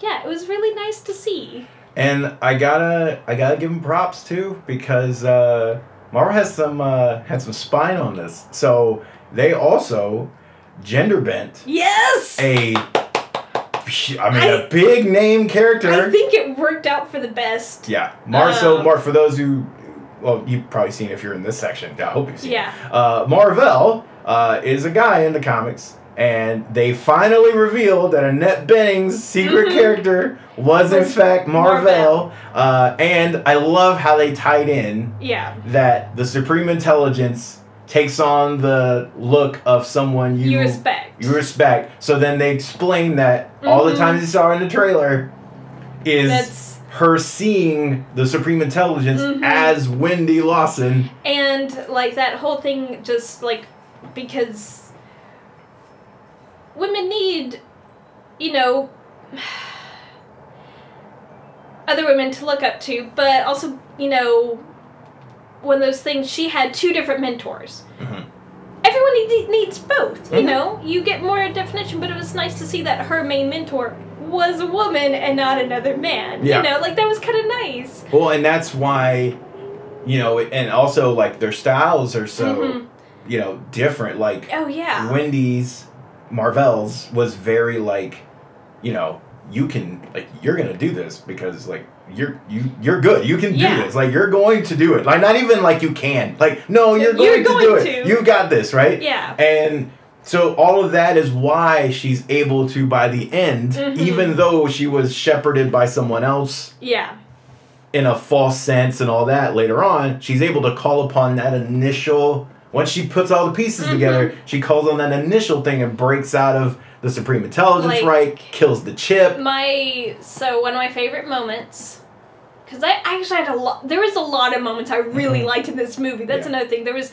yeah, it was really nice to see. And I gotta I gotta give him props too because uh, Marvel has some uh, had some spine on this. So they also gender bent Yes. a I mean a I- big name character. I think it worked out for the best. yeah, Mar. so Um, Mar for those who well you've probably seen if you're in this section. I hope you've seen. it. Yeah. Uh, Marvel uh, is a guy in the comics, and they finally revealed that Annette Bening's secret Mhm. character was in fact Marvel. Mar-Vell. Uh, and I love how they tied in Yeah. that the Supreme Intelligence takes on the look of someone you You, respect. you respect. So then they explain that all the Mhm. times you saw her in the trailer is That's her seeing the Supreme Intelligence Mhm. as Wendy Lawson. and like that whole thing just like because women need you know other women to look up to but also you know one of those things she had two different mentors Mhm. everyone need, needs both you Mhm. know you get more definition but it was nice to see that her main mentor was a woman and not another man Yeah. you know like that was kind of nice Well, and that's why, you know, and also like their styles are so, Mhm. you know, different. Like oh yeah Wendy's, Mar-Vell's was very like, you know, you can like you're gonna do this because like you're you you're good. You can do Yeah. this. Like you're going to do it. Like not even like you can. Like no, you're going, You're to do going it. to. You got this, right? yeah And so all of that is why she's able to by the end, Mhm. even though she was shepherded by someone else yeah in a false sense and all that later on, she's able to call upon that initial. Once she puts all the pieces Mhm. together, she calls on that initial thing and breaks out of the Supreme Intelligence Like- right, kills the chip. my so one of my favorite moments because I actually had a lot there was a lot of moments i really Mhm. liked in this movie that's Yeah. another thing there was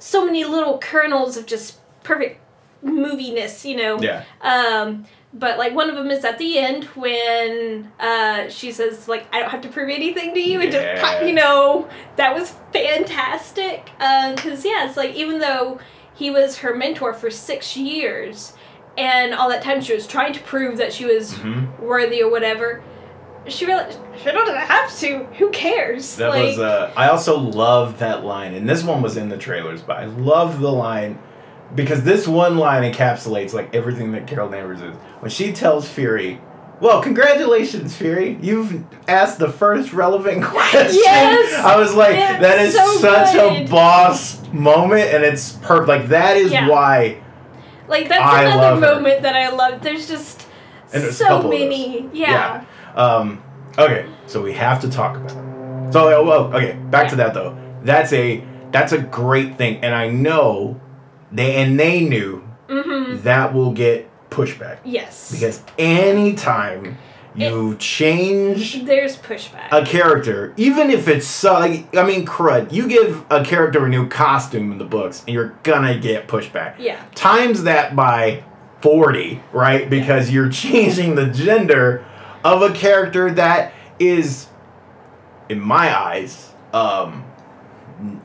so many little kernels of just perfect moviness you know Yeah. um but like one of them is at the end when uh she says like i don't have to prove anything to you and just Yeah. you know that was fantastic um because yeah it's like even though he was her mentor for six years and all that time she was trying to prove that she was hmm worthy or whatever she really she doesn't have to who cares That like was. Uh, I also love that line, and this one was in the trailers, but I love the line because this one line encapsulates like everything that Carol Danvers is. When she tells Fury, "Well, congratulations, Fury, you've asked the first relevant (laughs) question." Yes! I was like, It's that is so such a boss moment, and it's perfect. Like that is Yeah. why. like that's I another her. moment that i love there's just And there's so many yeah. yeah. Um, okay, so we have to talk about it. So, oh, well, okay, back to that though. That's a that's a great thing, and I know they and they knew mm-hmm. that will get pushback. Yes. Because anytime you change there's pushback. a character, even if it's so, like I mean, crud, you give a character a new costume in the books, and you're gonna get pushback. yeah. Times that by forty, right? Because you're (laughs) changing the gender of a character that is, in my eyes, um,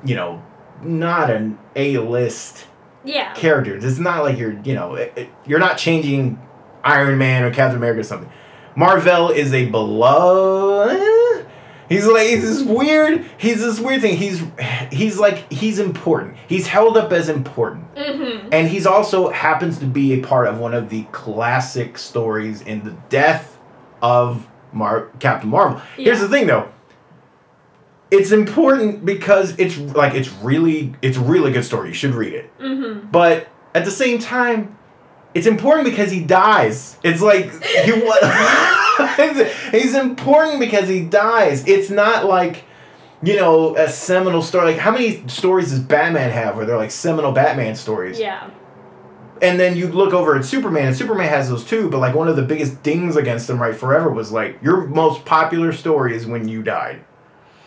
you know, not an A-list yeah character. It's not like you're, you know, it, it- you're not changing Iron Man or Captain America or something. Marvel is a beloved. He's like he's this weird. He's this weird thing. He's he's like he's important. He's held up as important, Mm-hmm. and he's also happens to be a part of one of the classic stories in the death of Mar- Captain Marvel. Here's the thing, though. It's important because it's like it's really it's a really good story. You should read it. Mm-hmm. But at the same time, it's important because he dies. It's like he wa- (laughs) he's important because he dies. It's not like you know a seminal story. Like how many stories does Batman have where they're like seminal Batman stories? Yeah. And then you look over at Superman, and Superman has those too. But like one of the biggest dings against him right forever was like your most popular story is when you died,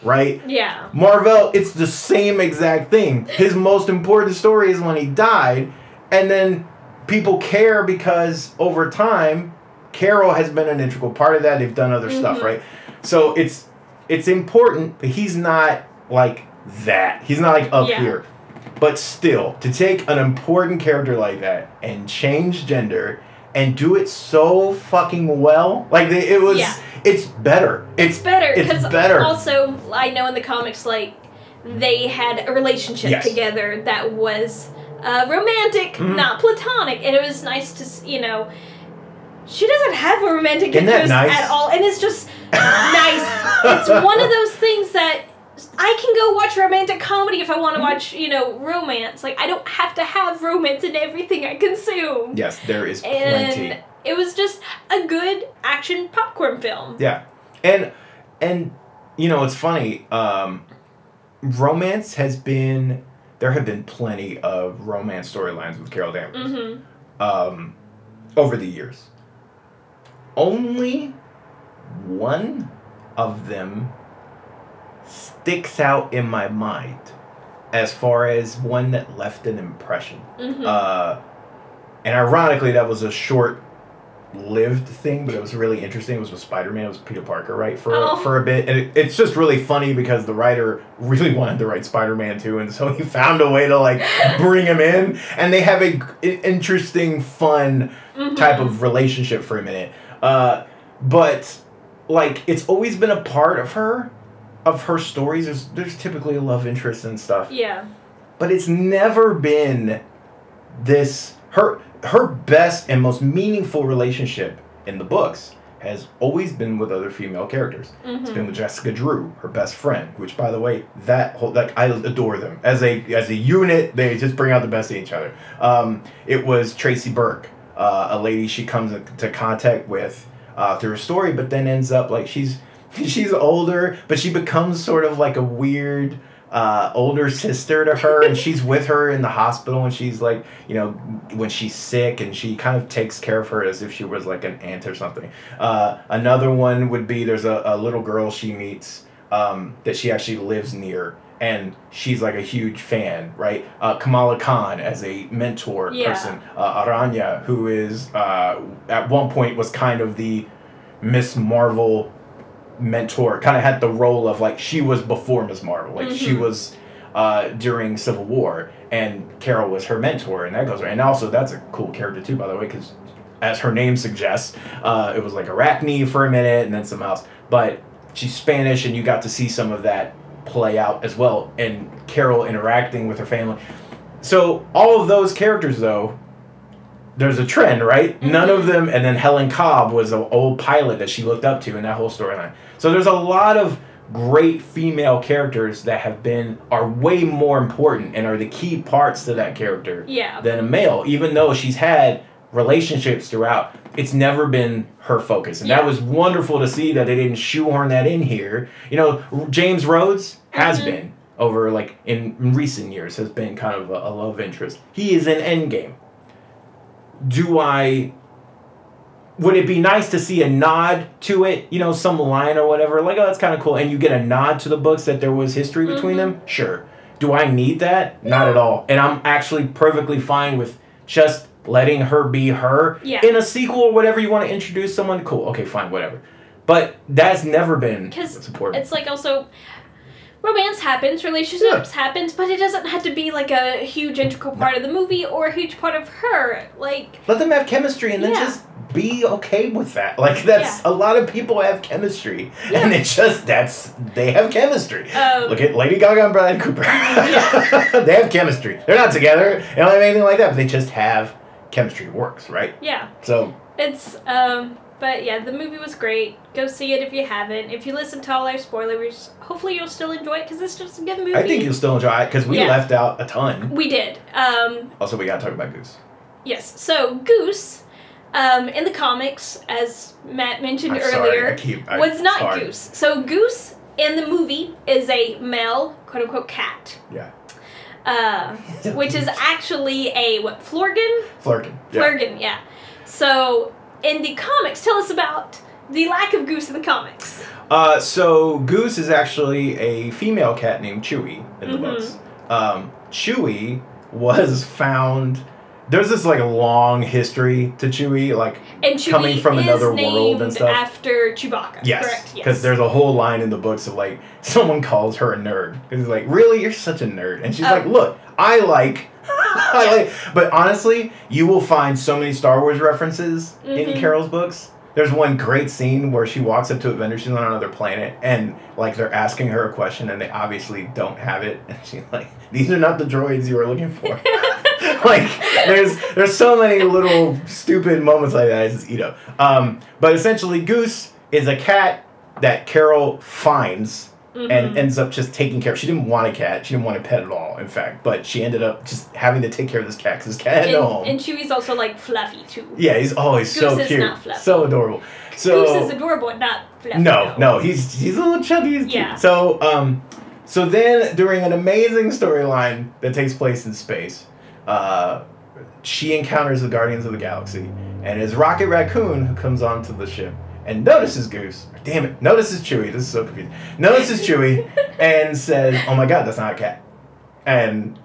right? Yeah. Marvel, it's the same exact thing. His most important story is when he died, and then people care because over time, Carol has been an integral part of that. They've done other stuff, Mhm. right? So it's it's important, but he's not like that. He's not like up Yeah. here. But still, to take an important character like that and change gender and do it so fucking well, like they, it was, Yeah. It's better. It's It's better It's better. also I know in the comics like they had a relationship Yes. together that was uh, romantic, Mhm. not platonic, and it was nice to you know. She doesn't have a romantic Isn't interest nice? at all, and it's just (laughs) nice. It's one of those things that I can go watch romantic comedy if I want to Mm-hmm. watch, you know, romance. Like I don't have to have romance in everything I consume. Yes, there is And plenty. It was just a good action popcorn film. Yeah, and and you know it's funny. Um, romance has been there have been plenty of romance storylines with Carol Danvers Mm-hmm. um, over the years. Only one of them sticks out in my mind as far as one that left an impression. Mm-hmm. Uh, and ironically, that was a short lived thing, but it was really interesting. It was with Spider Man. It was Peter Parker, right? For Oh. for a bit, and it, it's just really funny because the writer really wanted to write Spider Man too, and so he (laughs) found a way to like bring him in, and they have a interesting, fun Mhm. type of relationship for a minute. Uh, but like it's always been a part of her, of her stories. There's there's typically a love interest and stuff Yeah. but it's never been this her her best and most meaningful relationship in the books has always been with other female characters. It's Mhm. been with Jessica Drew, her best friend, which by the way, that whole like I adore them as a as a unit. They just bring out the best in each other. Um, it was Tracy Burke, uh, a lady she comes into contact with uh, through a story, but then ends up like she's (laughs) she's older, but she becomes sort of like a weird uh, older sister to her, and she's (laughs) with her in the hospital, and she's like, you know, when she's sick, and she kind of takes care of her as if she was like an aunt or something. Uh, another one would be there's a, a little girl she meets um, that she actually lives near. And she's like a huge fan, right? Uh, Kamala Khan as a mentor Yeah. person. Uh, Araña, who is uh, at one point was kind of the Miss Marvel mentor, kind of had the role of like she was before Ms. Marvel, like she Mhm. was uh, during Civil War, and Carol was her mentor, and that goes right. And also, that's a cool character too, by the way, because as her name suggests, uh, it was like Arachne for a minute, and then something else. But she's Spanish, and you got to see some of that play out as well, and Carol interacting with her family. So all of those characters, though, there's a trend, right? None of them, and then Helen Cobb was an old pilot that she looked up to in that whole storyline. So there's a lot of great female characters that have been are way more important and are the key parts to that character Yeah. than a male, even though she's had relationships throughout. It's never been her focus, and that was wonderful to see that they didn't shoehorn that in here. You know, James Rhodes has Mhm. been over like in, in recent years has been kind of a, a love interest. He is in Endgame. Do I? Would it be nice to see a nod to it? You know, some line or whatever. Like, oh, that's kind of cool, and you get a nod to the books that there was history between Mhm. them. Sure. Do I need that? Not at all. And I'm actually perfectly fine with just letting her be her. Yeah. In a sequel or whatever you want to introduce someone, cool. Okay, fine, whatever. But that's never been supported. It's like also romance happens, relationships happens, but it doesn't have to be like a huge integral part of the movie or a huge part of her. Like Let them have chemistry and then just be okay with that. (laughs) Like that's a lot of people have chemistry, and Yeah. it's just that's they have chemistry. Um, Look at Lady Gaga and Bradley Cooper. Yeah. (laughs) they have chemistry. They're not together. They don't have anything like that, but they just have chemistry. Works, right? yeah. So It's um but yeah, the movie was great. Go see it if you haven't. If you listen to all our spoilers, hopefully you'll still enjoy it because it's just a good movie. I think you'll still enjoy it because we Yeah. left out a ton. we did. Um Also, we gotta talk about Goose. yes. So Goose, um, in the comics, as Matt mentioned I'm earlier, sorry. Keep. I, was not hard. Goose. So Goose in the movie is a male quote unquote cat. Yeah. Uh, which is (laughs) actually a what Florgan? Flerken. Yeah. Flurgan, yeah. So in the comics, tell us about the lack of Goose in the comics. Uh, so Goose is actually a female cat named Chewie in the Mhm. books. Um, Chewie was found. There's this like long history to Chewie, like And Chewie Coming from another world and stuff. after Chewbacca. yes, because Yes. there's a whole line in the books of like (laughs) someone calls her a nerd he's like, really, you're such a nerd, and she's Oh. like, look, I like. (laughs) Like, but honestly, you will find so many Star Wars references in Mhm. Carol's books. There's one great scene where she walks up to a vendor. She's on another planet, and like they're asking her a question, and they obviously don't have it. (laughs) And she's like, "These are not the droids you are looking for." (laughs) like, there's there's so many little stupid moments like that. I just eat up. Um, but essentially, Goose is a cat that Carol finds and Mhm. ends up just taking care. She didn't want a cat. She didn't want a pet at all. In fact, but she ended up just having to take care of this cat because this cat had and, no home. and Chewie's also like fluffy too. Yeah, he's always so Goose is cute, not fluffy. so adorable. So Goose is adorable, not fluffy. no, no, he's he's a little chubby. He's cute. So um, so then during an amazing storyline that takes place in space, uh, she encounters the Guardians of the Galaxy, and it's Rocket Raccoon who comes onto the ship and notices Goose. Damn it, notices Chewie. This is so confusing. Notices Chewie and (laughs) says, "Oh my God, that's not a cat." And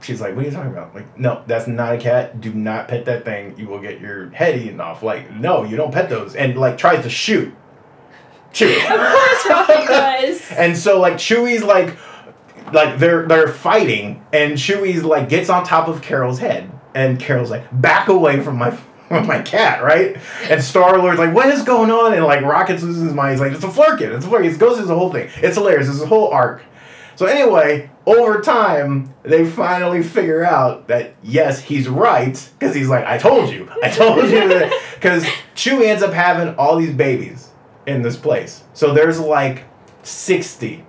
she's like, "What are you talking about?" Like, no, that's not a cat. Do not pet that thing. You will get your head eaten off. Like, no, you don't pet those. And like tries to shoot Chewie. Of course, Rocky does. (laughs) And so like Chewie's like like they're they're fighting and Chewie's like gets on top of Carol's head and Carol's like back away from my (laughs) my cat, right? And Star Lord's like, what is going on? And like Rocket's losing his mind. He's like, it's a flerken, it's a flerken. It goes through the whole thing. It's hilarious. It's a whole arc. So anyway, over time, they finally figure out that yes, he's right because he's like, I told you, I told you that (laughs) because Chewie ends up having all these babies in this place. So there's like sixty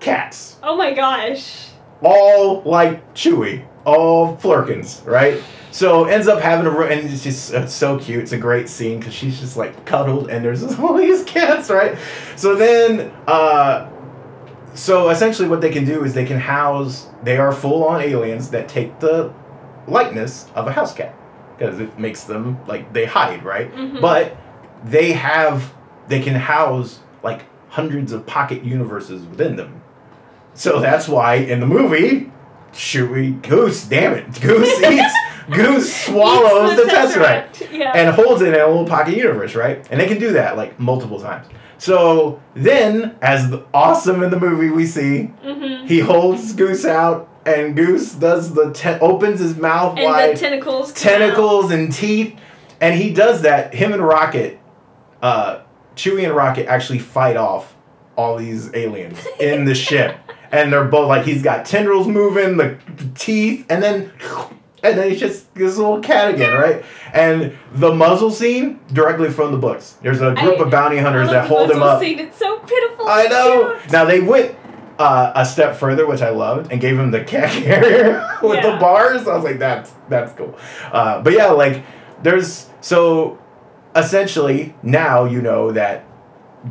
cats, Oh my gosh. all like Chewie, all flerkens, right? So ends up having a and it's just it's so cute. It's a great scene because she's just like cuddled and there's (laughs) all these cats, right? So then, uh, so essentially, what they can do is they can house. They are full on aliens that take the likeness of a house cat because it makes them like they hide, right? Mhm. But they have they can house like hundreds of pocket universes within them. So that's why in the movie, Chewie Goose, damn it, Goose (laughs) eats Goose swallows Eats the Tesseract Yeah. and holds it in a little pocket universe, right? And they can do that like multiple times. So then, as the awesome in the movie we see, hmm he holds Goose out, and Goose does the te- opens his mouth And wide, the tentacles. out. tentacles and teeth, and he does that. Him and Rocket, uh, Chewie and Rocket actually fight off all these aliens in the ship, (laughs) and they're both like he's got tendrils moving, the teeth, and then. And then he's just this little cat again, right? And the muzzle scene directly from the books. There's a group I- of bounty hunters that the hold him up. Scene. It's so pitiful. I know. cute. Now they went uh, a step further, which I loved, and gave him the cat (laughs) carrier with the bars. I was like, that's that's cool. Uh, but yeah, like there's so essentially now you know that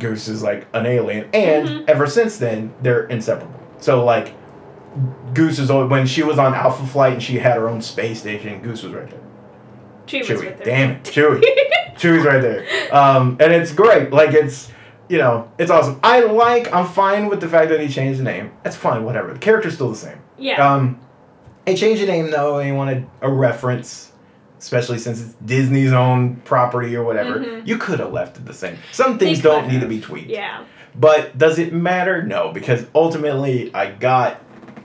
Goose is like an alien, and Mhm. ever since then they're inseparable. So like Goose is always when she was on Alpha Flight and she had her own space station. Goose was right there. Chewie was Chewie, with her. damn it, Chewie. Chewie's right there. (laughs) Um, and it's great. Like it's you know, it's awesome. I like I'm fine with the fact that he changed the name. That's fine, whatever. The character's still the same. yeah. Um he changed the name though and he wanted a reference, especially since it's Disney's own property or whatever. Mhm. You could have left it the same. Some They things don't need to be tweaked. yeah. But does it matter? No, because ultimately I got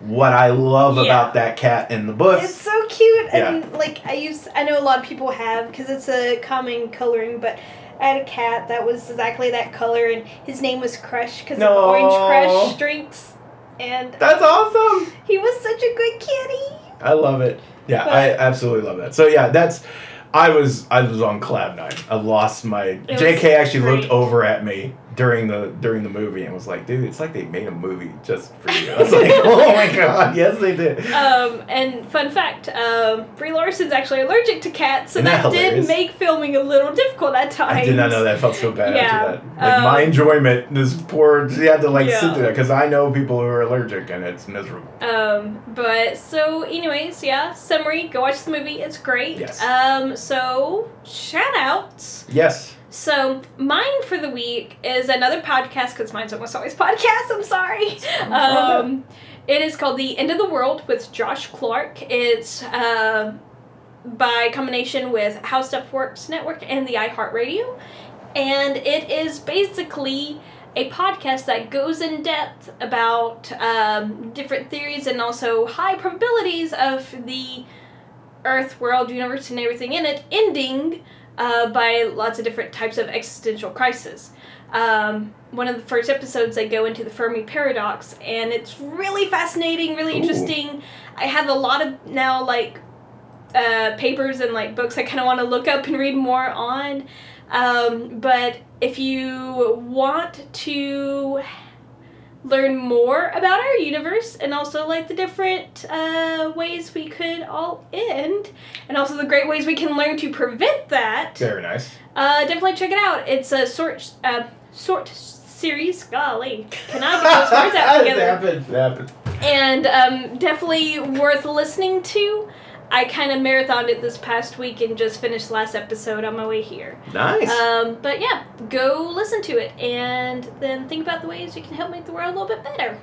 what I love Yeah. about that cat in the book. It's so cute, and like I use, I know a lot of people have because it's a common coloring. But I had a cat that was exactly that color, and his name was Crush because No. of Orange Crush drinks, and That's awesome. he was such a good kitty. I love it. Yeah, But- I absolutely love that. So yeah, that's I was I was on cloud nine. I lost my was JK actually great. looked over at me during the during the movie and was like, dude, it's like they made a movie just for you. I was like, (laughs) oh my god, yes they did. Um, and fun fact, um, Brie Larson's actually allergic to cats, so Isn't that that did make filming a little difficult at times. I did not know that. I felt so bad Yeah, after that. Like my um, enjoyment, this poor she had to like sit through that because I know people who are allergic and it's miserable. Um, but so, anyways, yeah. Summary: Go watch the movie. It's great. Yes. Um, so shout outs. Yes. So mine for the week is another podcast because mine's almost always (laughs) podcast. I'm sorry. Um, it is called The End of the World with Josh Clark. It's uh, by combination with How Stuff Works Network and the iHeartRadio, and it is basically a podcast that goes in depth about um, different theories and also high probabilities of the Earth, world, universe, and everything in it ending uh, by lots of different types of existential crisis. Um, one of the first episodes, I go into the Fermi paradox, and it's really fascinating, really Ooh. interesting. I have a lot of now like uh, papers and like books I kind of want to look up and read more on. Um, but if you want to learn more about our universe and also like the different uh, ways we could all end, and also the great ways we can learn to prevent that, Very nice. uh, definitely check it out. It's a short, uh, short series. Golly, can I get those words out (laughs) it together? happened. It happened. and um, definitely worth listening to. I kind of marathoned it this past week and just finished last episode on my way here. Nice. Um, but yeah, go listen to it and then think about the ways you can help make the world a little bit better.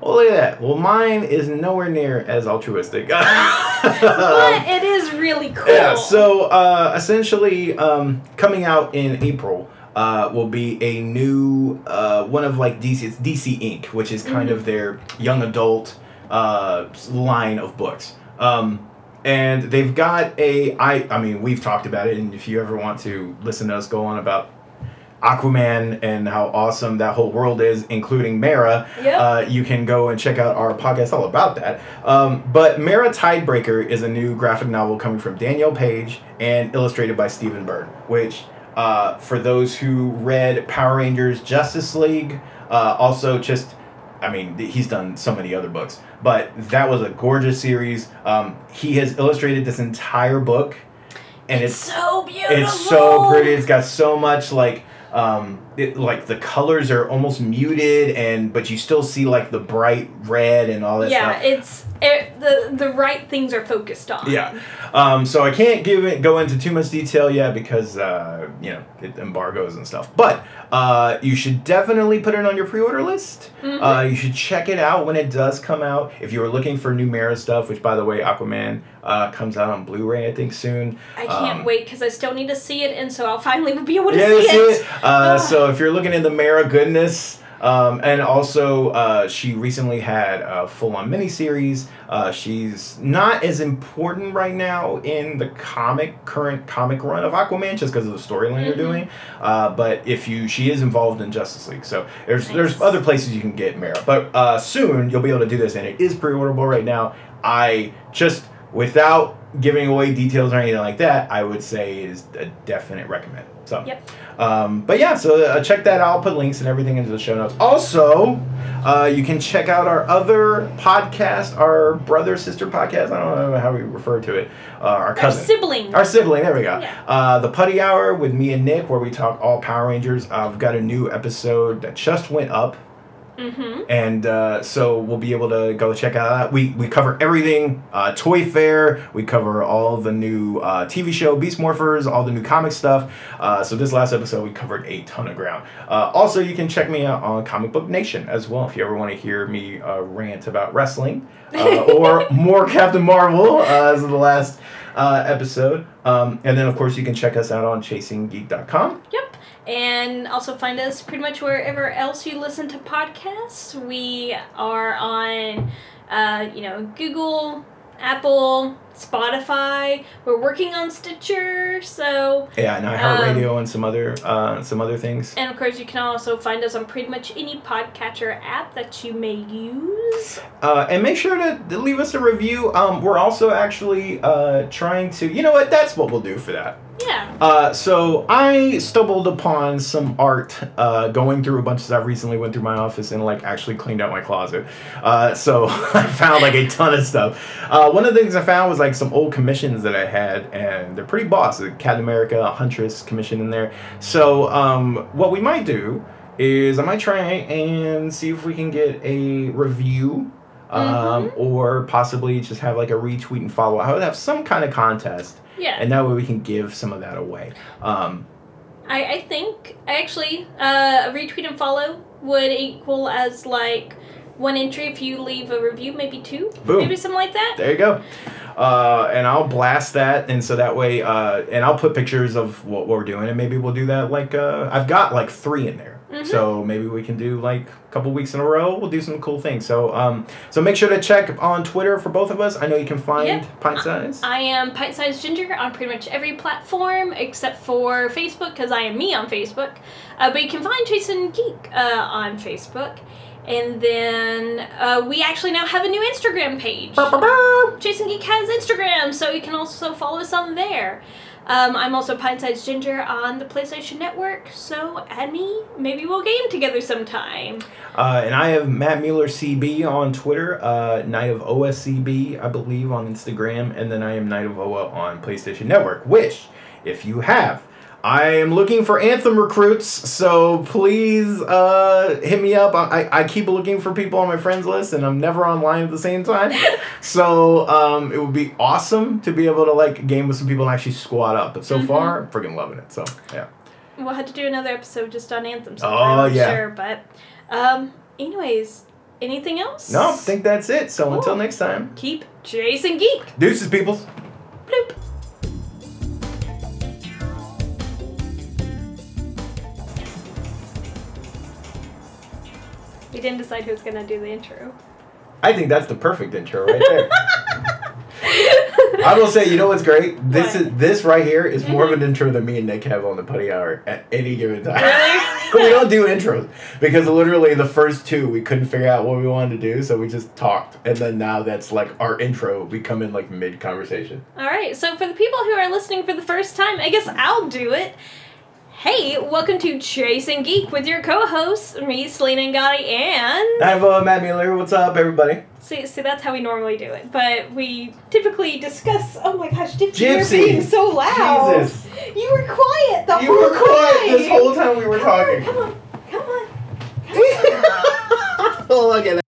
Well, look at that. Well, mine is nowhere near as altruistic. (laughs) but it is really cool. Yeah, so uh, essentially, um, coming out in April uh, will be a new uh, one of like DC. It's DC Ink, which is kind Mhm. of their young adult uh, line of books. Um, and they've got a I I mean we've talked about it, and if you ever want to listen to us go on about Aquaman and how awesome that whole world is, including Mera, Yep. uh, you can go and check out our podcast all about that. Um, but Mera Tidebreaker is a new graphic novel coming from Danielle Paige and illustrated by Stephen Byrne, which, uh, for those who read Power Rangers Justice League, uh, also just, I mean, he's done so many other books, but that was a gorgeous series. Um, he has illustrated this entire book, and it's, it's so beautiful. it's so pretty. It's got so much like um it, like the colors are almost muted and but you still see like the bright red and all that Yeah, stuff. it's it, the the right things are focused on. Yeah. Um, so I can't give it go into too much detail yet because uh, you know it embargoes and stuff. But uh, you should definitely put it on your pre-order list. Mhm. Uh, you should check it out when it does come out. If you are looking for new Mera stuff, which by the way, Aquaman uh, comes out on Blu-ray I think soon. I can't um, wait because I still need to see it, and so I'll finally be able to Yeah, see see it. it. Uh, so if you're looking at the Mera goodness, um, and also uh, she recently had a full-on miniseries. Uh, she's not as important right now in the comic current comic run of Aquaman, just because of the storyline they're Mhm. doing. Uh, but if you, she is involved in Justice League. So there's there's other places you can get Mera, but uh, soon you'll be able to do this, and it is pre-orderable right now. I just without giving away details or anything like that, I would say it is a definite recommend. So. Yep. Um, but yeah, so uh, check that out. I'll put links and everything into the show notes. Also, uh, you can check out our other podcast, our brother sister podcast. I don't know how we refer to it. Uh, our Our cousin. sibling. Our sibling, there we go. Yeah. Uh, the Putty Hour with me and Nick, where we talk all Power Rangers. I've got a new episode that just went up mm-hmm. and uh, so we'll be able to go check out that. We we cover everything, uh, Toy Fair. We cover all the new uh, TV show Beast Morphers, all the new comic stuff. Uh, so this last episode we covered a ton of ground. Uh, also, you can check me out on Comic Book Nation as well if you ever want to hear me uh, rant about wrestling or (laughs) more Captain Marvel uh, as of the last uh, episode. Um, and then of course you can check us out on ChasingGeek.com. Yep. And also find us pretty much wherever else you listen to podcasts. We are on uh, you know, Google, Apple, Spotify. We're working on Stitcher, so Yeah, and iHeartRadio and some other uh, some other things. and of course you can also find us on pretty much any podcatcher app that you may use. Uh, and make sure to, to leave us a review. Um, we're also actually uh, trying to. You know what? That's what we'll do for that. Yeah. Uh, so I stumbled upon some art uh, going through a bunch of stuff recently. Went through my office and like actually cleaned out my closet. Uh, so (laughs) I found like a ton of stuff. Uh, one of the things I found was like some old commissions that I had, and they're pretty boss. The Captain America, Huntress commission in there. So um, what we might do is I might try and see if we can get a review. Um, or possibly just have like a retweet and follow. I would have some kind of contest Yeah. and that way we can give some of that away. Um, I, I think actually uh, a retweet and follow would equal as like one entry if you leave a review, maybe two, Boom. maybe something like that. there you go. Uh, and I'll blast that, and so that way, uh, and I'll put pictures of what we're doing, and maybe we'll do that. Like, uh, I've got like three in there, Mhm. so maybe we can do like a couple weeks in a row. We'll do some cool things. So, um, so make sure to check on Twitter for both of us. I know you can find Yep. Pint Size. I am Pint Sized Ginger on pretty much every platform except for Facebook because I am me on Facebook. Uh, but you can find Chasing Geek uh, on Facebook. And then uh, we actually now have a new Instagram page. Chasing Geek has Instagram, so you can also follow us on there. Um, I'm also Pint Sized Ginger on the PlayStation Network, so add me. Maybe we'll game together sometime. Uh, and I have Matt Mueller CB on Twitter, uh, of OSCB, I believe, on Instagram, and then I am Knight of OA on PlayStation Network. Which, if you have, I am looking for Anthem recruits, so please uh, hit me up. I, I keep looking for people on my friends list, and I'm never online at the same time. (laughs) so um, it would be awesome to be able to like game with some people and actually squad up. But so Mhm. far, I'm freaking loving it. So yeah. We'll have to do another episode just on Anthem. Oh, I'm yeah. Sure, but um, anyways, anything else? No, I think that's it. So Cool. until next time, keep chasing Geek. deuces, peoples. We didn't decide who's gonna do the intro. I think that's the perfect intro right there. I will say, you know what's great? This What? is this right here is more of an mm-hmm. intro than me and Nick have on the putty hour at any given time. Really? (laughs) we don't do intros because literally the first two we couldn't figure out what we wanted to do, so we just talked, and then now that's like our intro. We come in like mid conversation. All right. So for the people who are listening for the first time, I guess I'll do it. Hey, welcome to Chasing Geek with your co-hosts, me, Selina Angotti, and I have uh, Matt Mueller. What's up, everybody? see, see, that's how we normally do it. But we typically discuss. Oh my gosh, Gypsy, Gypsy. you're being so loud. Jesus, You were quiet the you whole time. You were quiet time. this whole time we were talking. Come on, come on, (laughs) come on. oh, look at